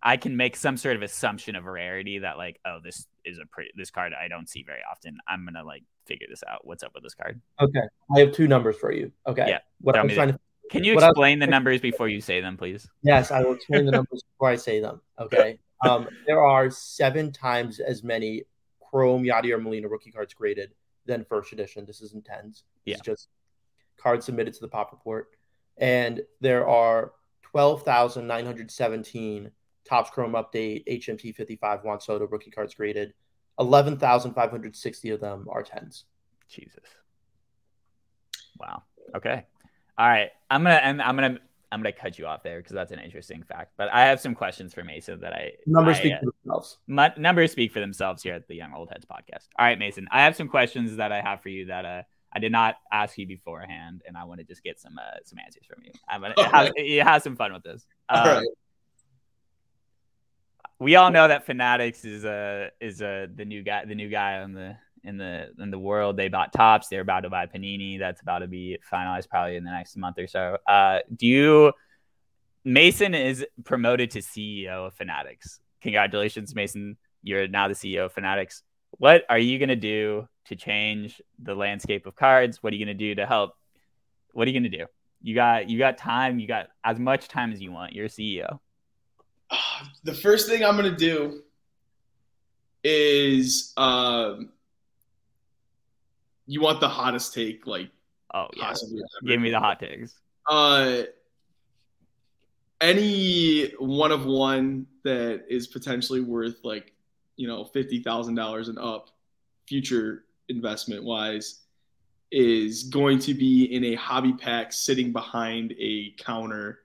I can make some sort of assumption of rarity that like, oh, this is a pretty this card I don't see very often. I'm gonna like figure this out. What's up with this card? Okay, I have two numbers for you. Okay, yeah. What I'm trying to can you explain the numbers before you say them, please? Yes, I will explain the numbers before I say them. Okay. Um, there are seven times as many Chrome Yadier Molina rookie cards graded than first edition. This isn't tens. Yeah. It's just cards submitted to the pop report. And there are 12,917 Topps Chrome Update HMT 55 Juan Soto rookie cards graded. 11,560 of them are tens. Jesus. Wow. Okay. All right. I'm gonna and I'm gonna I'm gonna cut you off there because that's an interesting fact. But I have some questions for Mason that I numbers I, speak for themselves. My, numbers speak for themselves here at the Young Old Heads podcast. All right, Mason. I have some questions that I have for you that uh I did not ask you beforehand, and I want to just get some uh, some answers from you. I'm gonna have, you have some fun with this. Um, all right. We all know that Fanatics is a uh, is a uh, the new guy the new guy on the in the in the world. They bought Topps. They're about to buy Panini. That's about to be finalized probably in the next month or so. Uh, do you? Mason is promoted to CEO of Fanatics. Congratulations, Mason. You're now the CEO of Fanatics. What are you gonna do to change the landscape of cards? What are you gonna do to help? What are you gonna do? You got you got time. You got as much time as you want. You're CEO. The first thing I'm gonna do is um, you want the hottest take, like oh yeah, give me the hot takes. Uh, any one of one that is potentially worth like you know fifty thousand dollars and up, future investment wise, is going to be in a hobby pack sitting behind a counter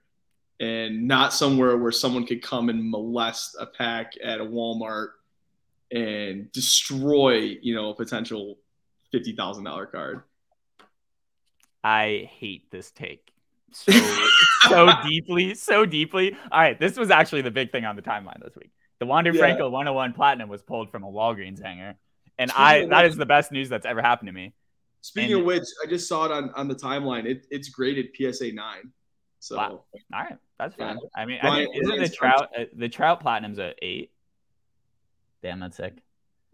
and not somewhere where someone could come and molest a pack at a Walmart and destroy, you know, a potential fifty thousand dollar card. I hate this take so so deeply, so deeply. All right, this was actually the big thing on the timeline this week. The Wander yeah. Franco 101 Platinum was pulled from a Walgreens hanger, and Speaking I that is the best news that's ever happened to me. Speaking and, of which, I just saw it on on the timeline. It, it's graded PSA nine. So wow. all right, that's fine. Yeah. I mean, Ryan, I mean, isn't the trout uh, the trout platinum's at eight? Damn, that's sick.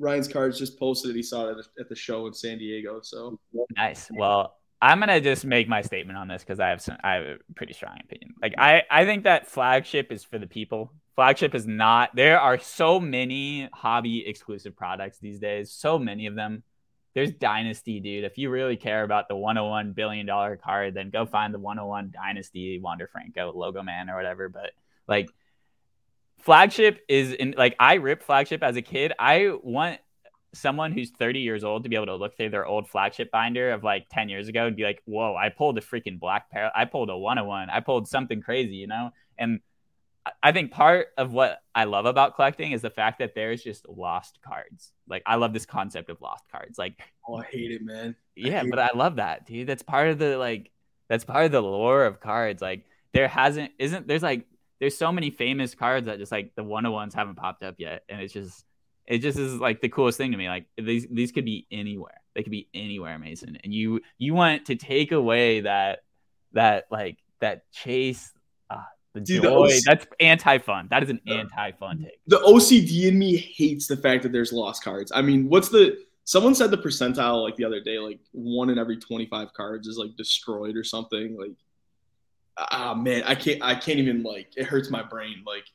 Ryan's cards just posted he saw it at the show in San Diego. So nice. Well, I'm gonna just make my statement on this because I have some I have a pretty strong opinion. Like I I think that flagship is for the people. Flagship is not. There are so many hobby exclusive products these days. So many of them. There's Dynasty, dude. If you really care about the 101 billion dollar card, then go find the 101 Dynasty Wander Franco logo man or whatever. But like flagship is in like I ripped flagship as a kid. I want someone who's 30 years old to be able to look through their old flagship binder of like 10 years ago and be like, whoa, I pulled a freaking black pair. I pulled a 101. I pulled something crazy, you know? And I think part of what I love about collecting is the fact that there's just lost cards. Like I love this concept of lost cards. Like, oh, I hate it, man. I yeah, but it. I love that, dude. That's part of the like, that's part of the lore of cards. Like, there hasn't, isn't, there's like there's so many famous cards that just like the one ones haven't popped up yet, and it's just it just is like the coolest thing to me. Like these these could be anywhere. They could be anywhere, Mason. And you you want to take away that that like that chase. Uh, the Dude, joy. The OC- That's anti fun. That is an anti fun take. The OCD in me hates the fact that there's lost cards. I mean, what's the someone said the percentile like the other day, like one in every 25 cards is like destroyed or something. Like ah man, I can't I can't even like it hurts my brain. Like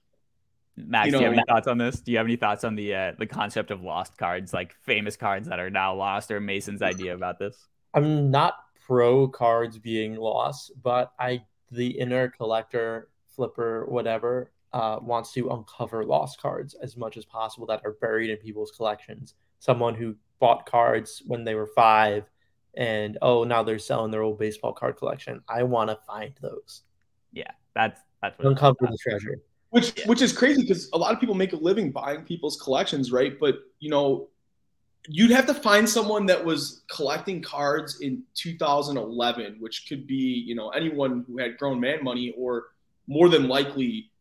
Max, you know, do you have any thoughts on this? Do you have any thoughts on the uh, the concept of lost cards, like famous cards that are now lost, or Mason's idea about this? I'm not pro cards being lost, but I the inner collector, flipper, whatever, uh, wants to uncover lost cards as much as possible that are buried in people's collections. Someone who bought cards when they were five and oh now they're selling their old baseball card collection. I want to find those. Yeah, that's that's what uncover the treasure. Which yeah. which is crazy because a lot of people make a living buying people's collections, right? But you know, you'd have to find someone that was collecting cards in 2011, which could be you know anyone who had grown man money, or more than likely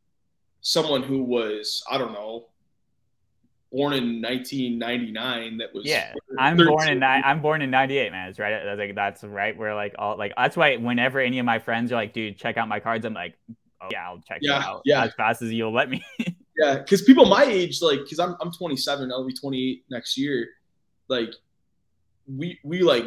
someone who was I don't know born in 1999 that was yeah i'm born in i'm born in 98 man. It's right that's like that's right where like all like that's why whenever any of my friends are like dude check out my cards i'm like oh, yeah i'll check yeah, out yeah. as fast as you'll let me. Yeah because people my age like because I'm, I'm 27 i'll be 28 next year like we we like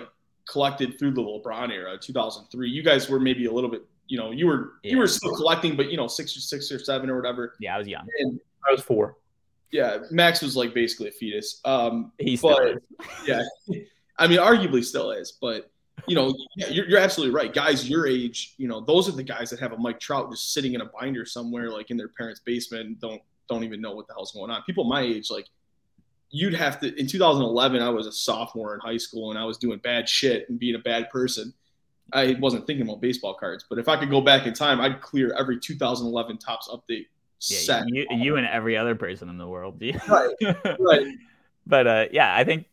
collected through the lebron era 2003 you guys were maybe a little bit you know you were yeah. you were still collecting but you know six or six or seven or whatever. Yeah i was young. And i was four yeah, Max was like basically a fetus. Um, he but, yeah, I mean, arguably still is, but you know, yeah, you're, you're absolutely right. Guys your age, you know, those are the guys that have a Mike Trout just sitting in a binder somewhere, like in their parents' basement, and don't don't even know what the hell's going on. People my age, like you'd have to. In 2011, I was a sophomore in high school, and I was doing bad shit and being a bad person. I wasn't thinking about baseball cards, but if I could go back in time, I'd clear every 2011 Topps update yeah. You, you and every other person in the world. right. Right. but uh, yeah, I think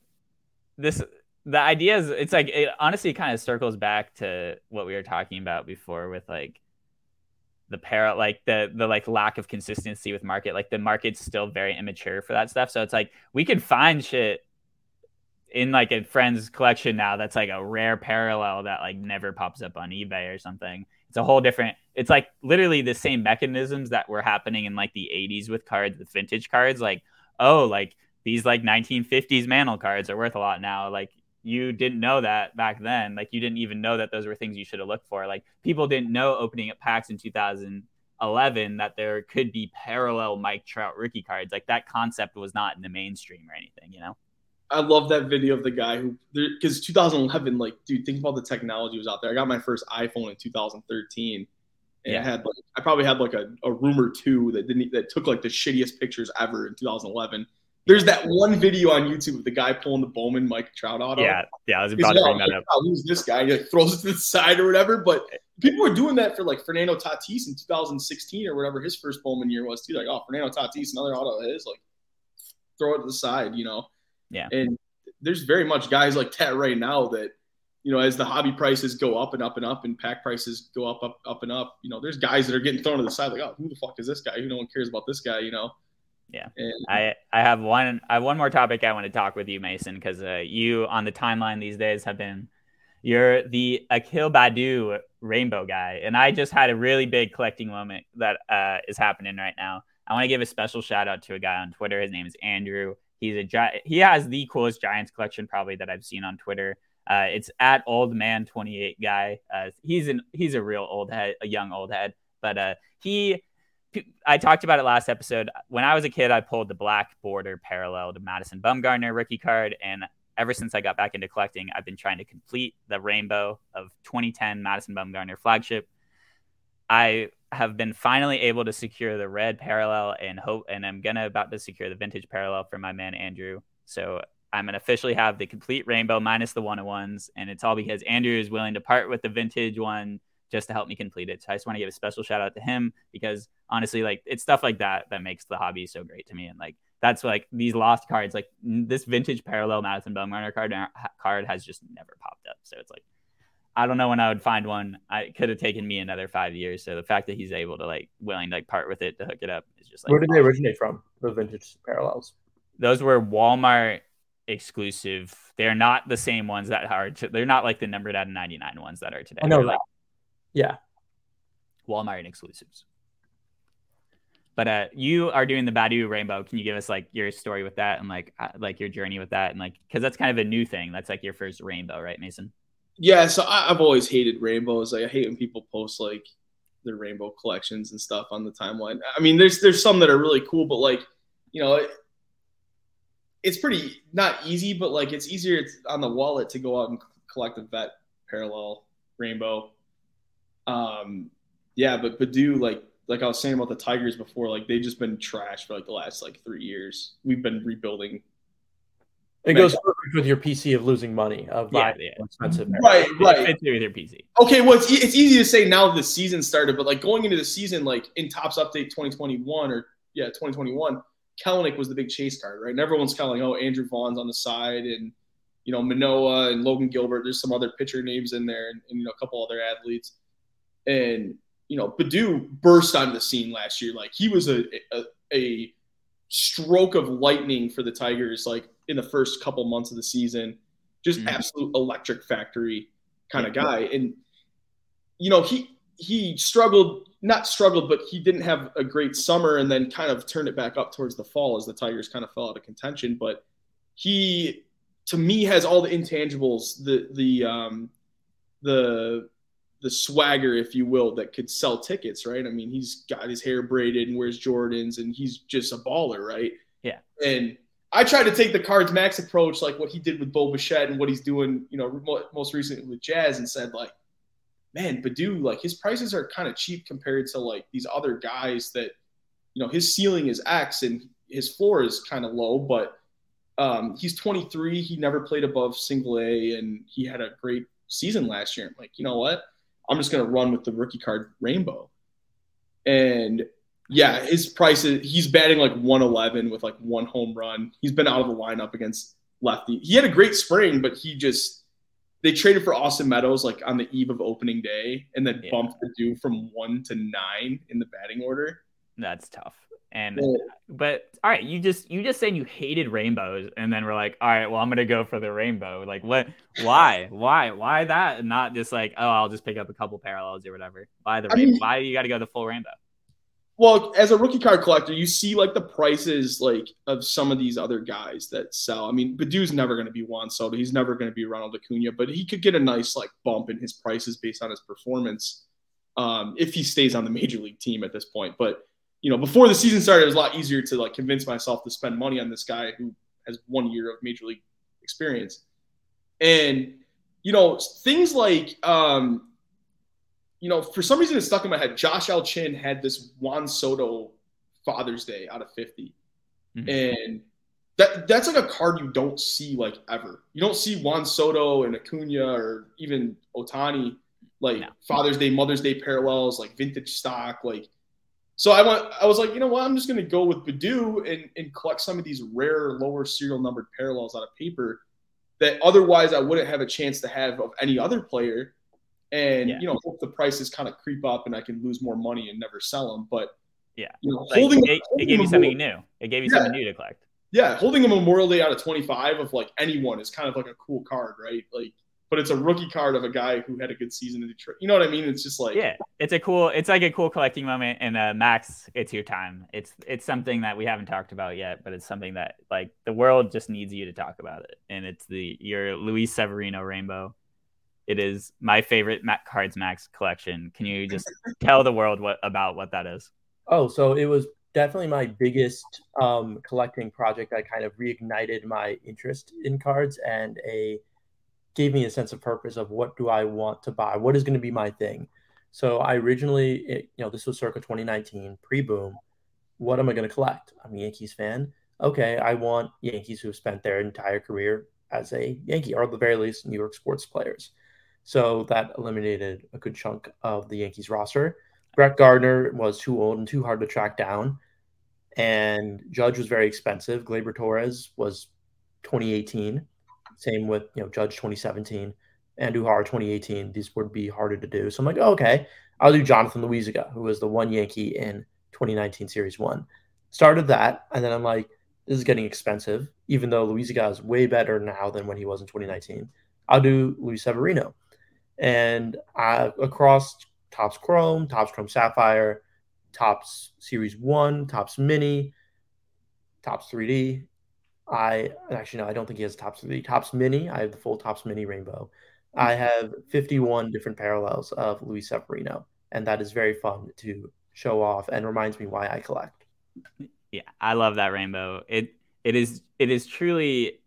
this the idea is it's like it honestly kind of circles back to what we were talking about before with like the para like the the like lack of consistency with market like the market's still very immature for that stuff so it's like we could find shit in like a friend's collection now that's like a rare parallel that like never pops up on ebay or something it's a whole different it's like literally the same mechanisms that were happening in like the 80s with cards with vintage cards like oh like these like 1950s mantle cards are worth a lot now like you didn't know that back then. Like you didn't even know that those were things you should have looked for. Like people didn't know opening up packs in 2011 that there could be parallel Mike Trout rookie cards. Like that concept was not in the mainstream or anything, you know? I love that video of the guy who, because 2011, like, dude, think about the technology was out there. I got my first iPhone in 2013. And yeah. I had like, I probably had like a, a room or two that didn't, that took like the shittiest pictures ever in 2011 there's that one video on YouTube of the guy pulling the Bowman Mike Trout auto. Yeah, yeah, I was about He's to bring that up. Oh, who's this guy? He like, throws it to the side or whatever. But people were doing that for like Fernando Tatis in 2016 or whatever his first Bowman year was too. Like, oh, Fernando Tatis, another auto is like throw it to the side, you know. Yeah. And there's very much guys like that right now that, you know, as the hobby prices go up and up and up and pack prices go up, up, up and up, you know, there's guys that are getting thrown to the side like, oh, who the fuck is this guy? Who no one cares about this guy, you know? Yeah, and, I I have one I have one more topic I want to talk with you, Mason, because uh, you on the timeline these days have been you're the Akil Baddoo rainbow guy, and I just had a really big collecting moment that uh, is happening right now. I want to give a special shout out to a guy on Twitter. His name is Andrew. He's a gi- he has the coolest Giants collection probably that I've seen on Twitter. Uh, it's at old man 28 guy. Uh, he's an he's a real old head, a young old head, but uh, he I talked about it last episode. When I was a kid, I pulled the black border parallel to Madison Bumgarner rookie card, and ever since I got back into collecting, I've been trying to complete the rainbow of 2010 Madison Bumgarner flagship. I have been finally able to secure the red parallel and hope, and I'm gonna about to secure the vintage parallel for my man Andrew. So I'm gonna officially have the complete rainbow minus the one on ones, and it's all because Andrew is willing to part with the vintage one just to help me complete it. So I just want to give a special shout out to him because honestly, like it's stuff like that that makes the hobby so great to me. And like that's like these lost cards, like this vintage parallel Madison Bumgarner card card has just never popped up. So it's like I don't know when I would find one. I could have taken me another five years. So the fact that he's able to like willing to like part with it to hook it up is just like where did they originate from? The vintage parallels. Those were Walmart exclusive. They're not the same ones that are. To, they're not like the numbered out of ninety nine ones that are today. I know that. Like yeah. Walmart exclusives. But uh, you are doing the Baddoo Rainbow. Can you give us like your story with that and like uh, like your journey with that and like because that's kind of a new thing. That's like your first rainbow, right, Mason? Yeah. So I, have always hated rainbows. Like I hate when people post like their rainbow collections and stuff on the timeline. I mean, there's there's some that are really cool, but like you know, it, it's pretty not easy, but like it's easier it's on the wallet to go out and collect a vet parallel rainbow um, yeah, but Baddoo, like like I was saying about the Tigers before, like they've just been trash for like the last like three years. We've been rebuilding. It goes perfect with your PC of losing money of yeah, yeah. expensive. Right, right. It with your PC. Okay, well it's, it's easy to say now the season started, but like going into the season, like in Topps Update 2021 or yeah 2021, Kelenic was the big chase card, right? And everyone's kind of like, oh, Andrew Vaughn's on the side, and you know Manoah and Logan Gilbert. There's some other pitcher names in there, and, and you know a couple other athletes and you know, Baddoo burst onto the scene last year. Like he was a, a, a stroke of lightning for the Tigers. Like in the first couple months of the season, just mm-hmm. absolute electric factory kind of guy. And you know, he he struggled, not struggled, but he didn't have a great summer, and then kind of turned it back up towards the fall as the Tigers kind of fell out of contention. But he, to me, has all the intangibles, the the um, the the swagger, if you will, that could sell tickets, right? I mean, he's got his hair braided and wears Jordans, and he's just a baller, right? Yeah. And I tried to take the Cards Max approach, like what he did with Bo Bichette and what he's doing, you know, most recently with Jazz, and said like, man, Baddoo, like his prices are kind of cheap compared to like these other guys that, you know, his ceiling is X and his floor is kind of low, but um, he's 23. He never played above single A, and he had a great season last year. I'm like, you know what? I'm just gonna run with the rookie card rainbow. And yeah, his price is he's batting like 111 with like one home run. He's been out of the lineup against lefty. He had a great spring, but he just they traded for Austin Meadows like on the eve of opening day and then yeah. bumped the due from one to nine in the batting order. That's tough. And yeah. but all right, you just you just saying you hated rainbows and then we're like, all right, well I'm gonna go for the rainbow. Like what why? why? Why that? And not just like, oh, I'll just pick up a couple parallels or whatever. Why the rainbow? Mean, why you gotta go the full rainbow? Well, as a rookie card collector, you see like the prices like of some of these other guys that sell. I mean, Baddoo's never going to be Juan Soto. He's never going to be Ronald Acuna, but he could get a nice like bump in his prices based on his performance um, if he stays on the major league team at this point. But you know, before the season started, it was a lot easier to like convince myself to spend money on this guy who has one year of major league experience. And you know, things like um, you know, for some reason it stuck in my head. Josh L. Chin had this Juan Soto Father's Day out of 50. Mm-hmm. And that that's like a card you don't see like ever. You don't see Juan Soto and Acuna or even Ohtani like no. Father's Day, Mother's Day parallels, like vintage stock. Like so I went I was like, you know what, I'm just gonna go with Baddoo and, and collect some of these rare lower serial numbered parallels out of paper that otherwise I wouldn't have a chance to have of any other player and yeah. you know hope the prices kind of creep up and I can lose more money and never sell them. But yeah, you know, like holding it, holding it gave you something new. It gave you yeah. something new to collect. Yeah, holding a Memorial Day out of 25 of like anyone is kind of like a cool card, right? Like, but it's a rookie card of a guy who had a good season in Detroit. You know what I mean? It's just like yeah, it's a cool, it's like a cool collecting moment. And uh, Max, it's your time. It's it's something that we haven't talked about yet, but it's something that like the world just needs you to talk about it. And it's the your Luis Severino rainbow. It is my favorite Mac Cards Max collection. Can you just tell the world what about what that is? Oh, so it was definitely my biggest um, collecting project that kind of reignited my interest in cards and a gave me a sense of purpose of what do I want to buy? What is going to be my thing? So I originally, it, you know, this was circa 2019, pre-boom. What am I going to collect? I'm a Yankees fan. Okay, I want Yankees who have spent their entire career as a Yankee, or at the very least, New York sports players. So that eliminated a good chunk of the Yankees roster. Brett Gardner was too old and too hard to track down. And Judge was very expensive. Gleyber Torres was 2018. Same with you know Judge 2017 and Duhar 2018. These would be harder to do. So I'm like, oh, okay, I'll do Jonathan Loaisiga, who was the one Yankee in 2019 Series One. Started that, and then I'm like, this is getting expensive. Even though Loaisiga is way better now than when he was in 2019, I'll do Luis Severino and uh, across Topps Chrome, Topps Chrome Sapphire, Topps Series One, Topps Mini, Topps 3D. I actually no, I don't think he has Topps 3D. Topps Mini. I have the full Topps Mini Rainbow. I have 51 different parallels of Luis Severino, and that is very fun to show off and reminds me why I collect. Yeah, I love that rainbow. It it is it is truly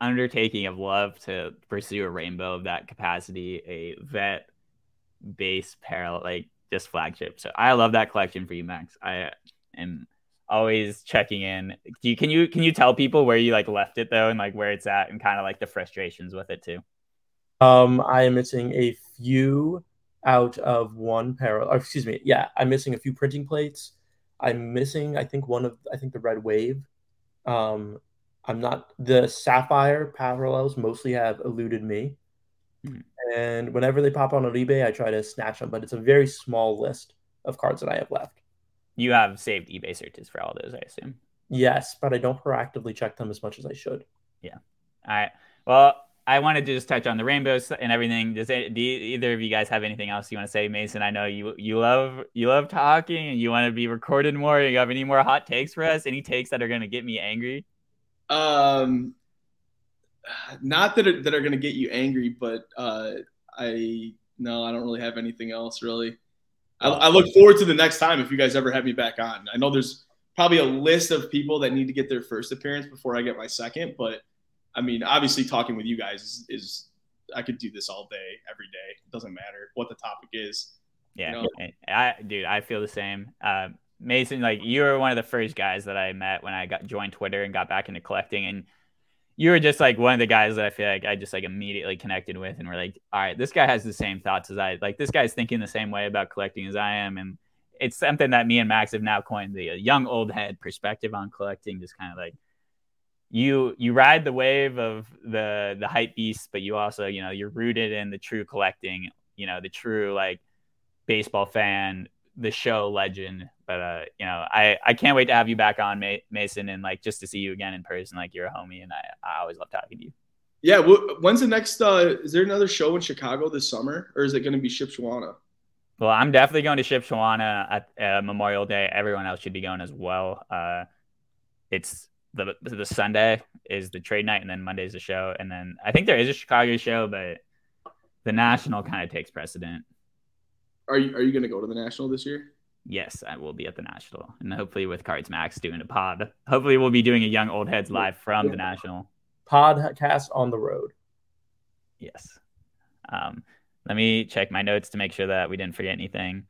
undertaking of love to pursue a rainbow of that capacity, a vet base parallel, like just flagship. So I love that collection for you, Max. I am always checking in. Do you can you can you tell people where you like left it though, and like where it's at, and kind of like the frustrations with it too? Um, I am missing a few out of one parallel. excuse me, yeah, I'm missing a few printing plates. I'm missing, I think, one of I think the red wave. Um, I'm not the sapphire parallels mostly have eluded me. Hmm. And whenever they pop on on eBay, I try to snatch them, but it's a very small list of cards that I have left. You have saved eBay searches for all those, I assume. Yes, but I don't proactively check them as much as I should. Yeah. All right. Well, I wanted to just touch on the rainbows and everything. Does it, do either of you guys have anything else you want to say, Mason? I know you you love you love talking and you want to be recorded more. You have any more hot takes for us? Any takes that are going to get me angry? Um, not that are, that are going to get you angry, but uh, I no, I don't really have anything else really. I, I, look forward to the next time if you guys ever have me back on. I know there's probably a list of people that need to get their first appearance before I get my second, but I mean, obviously, talking with you guys is, is I could do this all day, every day. It doesn't matter what the topic is. Yeah, you know? I, dude, I feel the same. Uh, Mason, like you were one of the first guys that I met when I got joined Twitter and got back into collecting, and you were just like one of the guys that I feel like I just like immediately connected with, and we're like, all right, this guy has the same thoughts as I. Like this guy's thinking the same way about collecting as I am, and it's something that me and Max have now coined the uh, young old head perspective on collecting. Just kind of like you you ride the wave of the the hype beast, but you also you know you're rooted in the true collecting. You know the true like baseball fan, the show legend. But uh, you know, I I can't wait to have you back on, Mason, and like just to see you again in person. Like you're a homie, and I I always love talking to you. Yeah. when's the next? uh Is there another show in Chicago this summer, or is it going to be Shipshewana? Well, I'm definitely going to Shipshewana at uh, Memorial Day. Everyone else should be going as well. Uh, it's the the Sunday is the trade night, and then Monday's the show, and then I think there is a Chicago show, but the national kind of takes precedent. Are you are you going to go to the national this year? Yes, I will be at the national, and hopefully with Cards Max doing a pod. Hopefully, we'll be doing a Young Old Heads live from the national podcast on the road. Yes. Um, let me check my notes to make sure that we didn't forget anything.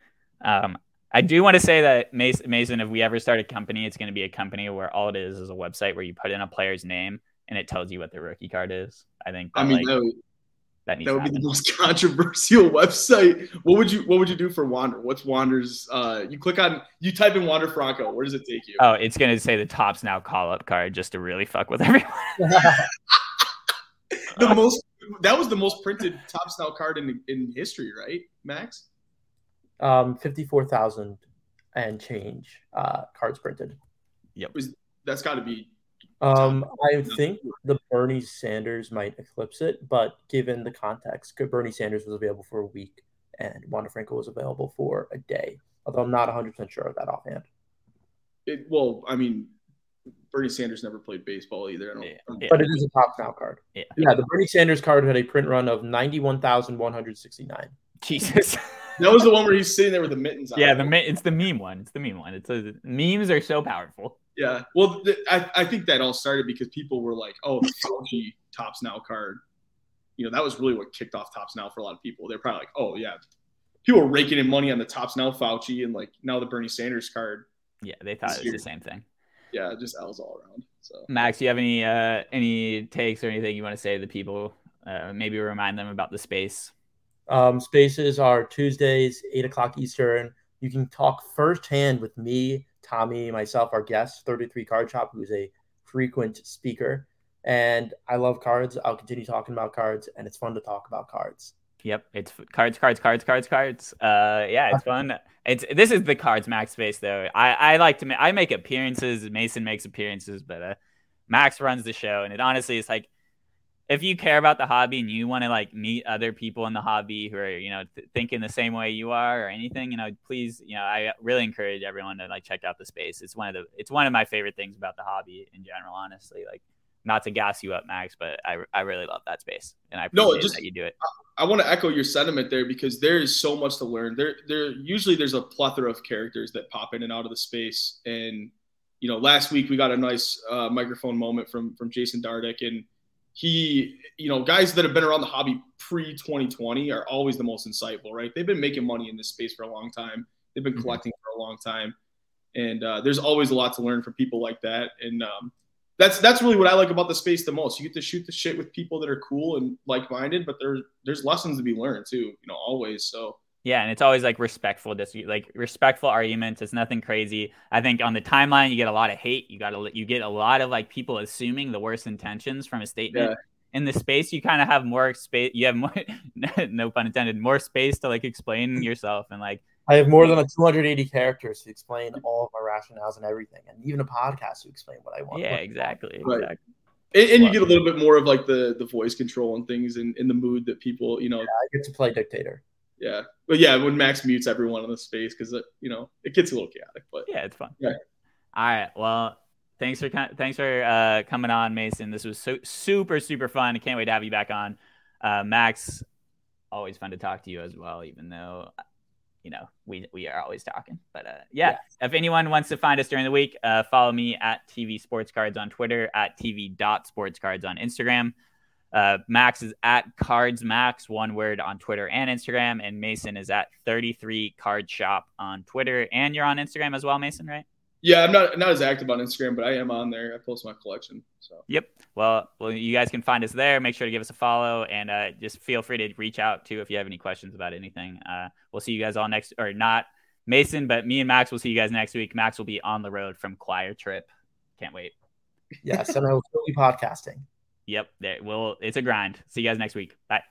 Um, I do want to say that Mason, if we ever start a company, it's going to be a company where all it is is a website where you put in a player's name and it tells you what their rookie card is. I think. That, I mean, like, that would, that, that would be the most controversial website. What would you What would you do for Wander? What's Wander's? Uh, you click on, you type in Wander Franco. Where does it take you? Oh, it's going to say the Topps Now call up card just to really fuck with everyone. the most that was the most printed Topps Now card in in history, right, Max? Um, fifty four thousand and change uh, cards printed. Yep, was, that's got to be. Um, I think the Bernie Sanders might eclipse it, but given the context, Bernie Sanders was available for a week and Wander Franco was available for a day. Although I'm not 100 percent sure of that offhand. It, well, I mean, Bernie Sanders never played baseball either. Yeah. But it is a top Now card. Yeah. yeah, the Bernie Sanders card had a print run of 91,169. Jesus. that was the one where he's sitting there with the mittens on. Yeah, the it's the meme one. It's the meme one. It's a, memes are so powerful. Yeah. Well, th- I, I think that all started because people were like, oh, the Fauci Topps Now card. You know, that was really what kicked off Topps Now for a lot of people. They're probably like, oh, yeah. People were raking in money on the Topps Now Fauci and like now the Bernie Sanders card. Yeah, they thought it was the same thing yeah, just L's all around. So Max, you have any uh, any takes or anything you want to say to the people? Uh, maybe remind them about the space. Um, spaces are Tuesdays, eight o'clock Eastern. You can talk firsthand with me, Tommy, myself, our guest, 33 Card Shop, who's a frequent speaker. And I love cards. I'll continue talking about cards, and it's fun to talk about cards. Yep, it's cards, cards, cards, cards, cards. Uh, yeah, it's fun. It's this is the cards Max space though. I I like to ma- I make appearances. Mason makes appearances, but uh, Max runs the show, and it honestly is like if you care about the hobby and you want to like meet other people in the hobby who are you know th- thinking the same way you are or anything, you know, please, you know, I really encourage everyone to like check out the space. It's one of the it's one of my favorite things about the hobby in general. Honestly, like not to gas you up, Max, but I, I really love that space, and I appreciate no, just, that you do it. I, I want to echo your sentiment there because there is so much to learn. There, there usually there's a plethora of characters that pop in and out of the space, and you know, last week we got a nice uh, microphone moment from from Jason Dardick, and he, you know, guys that have been around the hobby pre 2020 are always the most insightful, right? They've been making money in this space for a long time. They've been mm-hmm. collecting mm-hmm. for a long time, and uh, there's always a lot to learn from people like that, and um, that's that's really what I like about the space the most. You get to shoot the shit with people that are cool and like minded, but there's there's lessons to be learned too, you know, always. So yeah, and it's always like respectful, just like respectful arguments. It's nothing crazy. I think on the timeline you get a lot of hate. You got to you get a lot of like people assuming the worst intentions from a statement. Yeah. In the space, you kind of have more space. You have more, no pun intended, more space to like explain yourself and like I have more than a 280 characters to explain all of my rationales and everything, and even a podcast to explain what I want. Yeah, exactly. Right. exactly. And, and, you get a little bit more of like the the voice control and things and in the mood that people, you know. Yeah, I get to play dictator. Yeah, but yeah, when Max mutes everyone in the space because you know it gets a little chaotic, but yeah, it's fun. Yeah. All right. Well, thanks for thanks for uh, coming on, Mason. This was so super super fun. I can't wait to have you back on. Uh, Max, always fun to talk to you as well, even though you know, we we are always talking. But uh, yeah, yeah, if anyone wants to find us during the week, uh, follow me at TV Sports Cards on Twitter, at TV dot Sports Cards on Instagram. Uh, Max is at Cards Max, one word on Twitter and Instagram, and Mason is at 33 Card Shop on Twitter, and you're on Instagram as well, Mason, right? Yeah, I'm not not as active on Instagram, but I am on there. I post my collection. So. Yep. Well, well, you guys can find us there. Make sure to give us a follow, and uh, just feel free to reach out too if you have any questions about anything. Uh, we'll see you guys all next, or not Mason, but me and Max will see you guys next week. Max will be on the road from choir trip. Can't wait. Yes, and I will still be podcasting. Yep. Well, it's a grind. See you guys next week. Bye.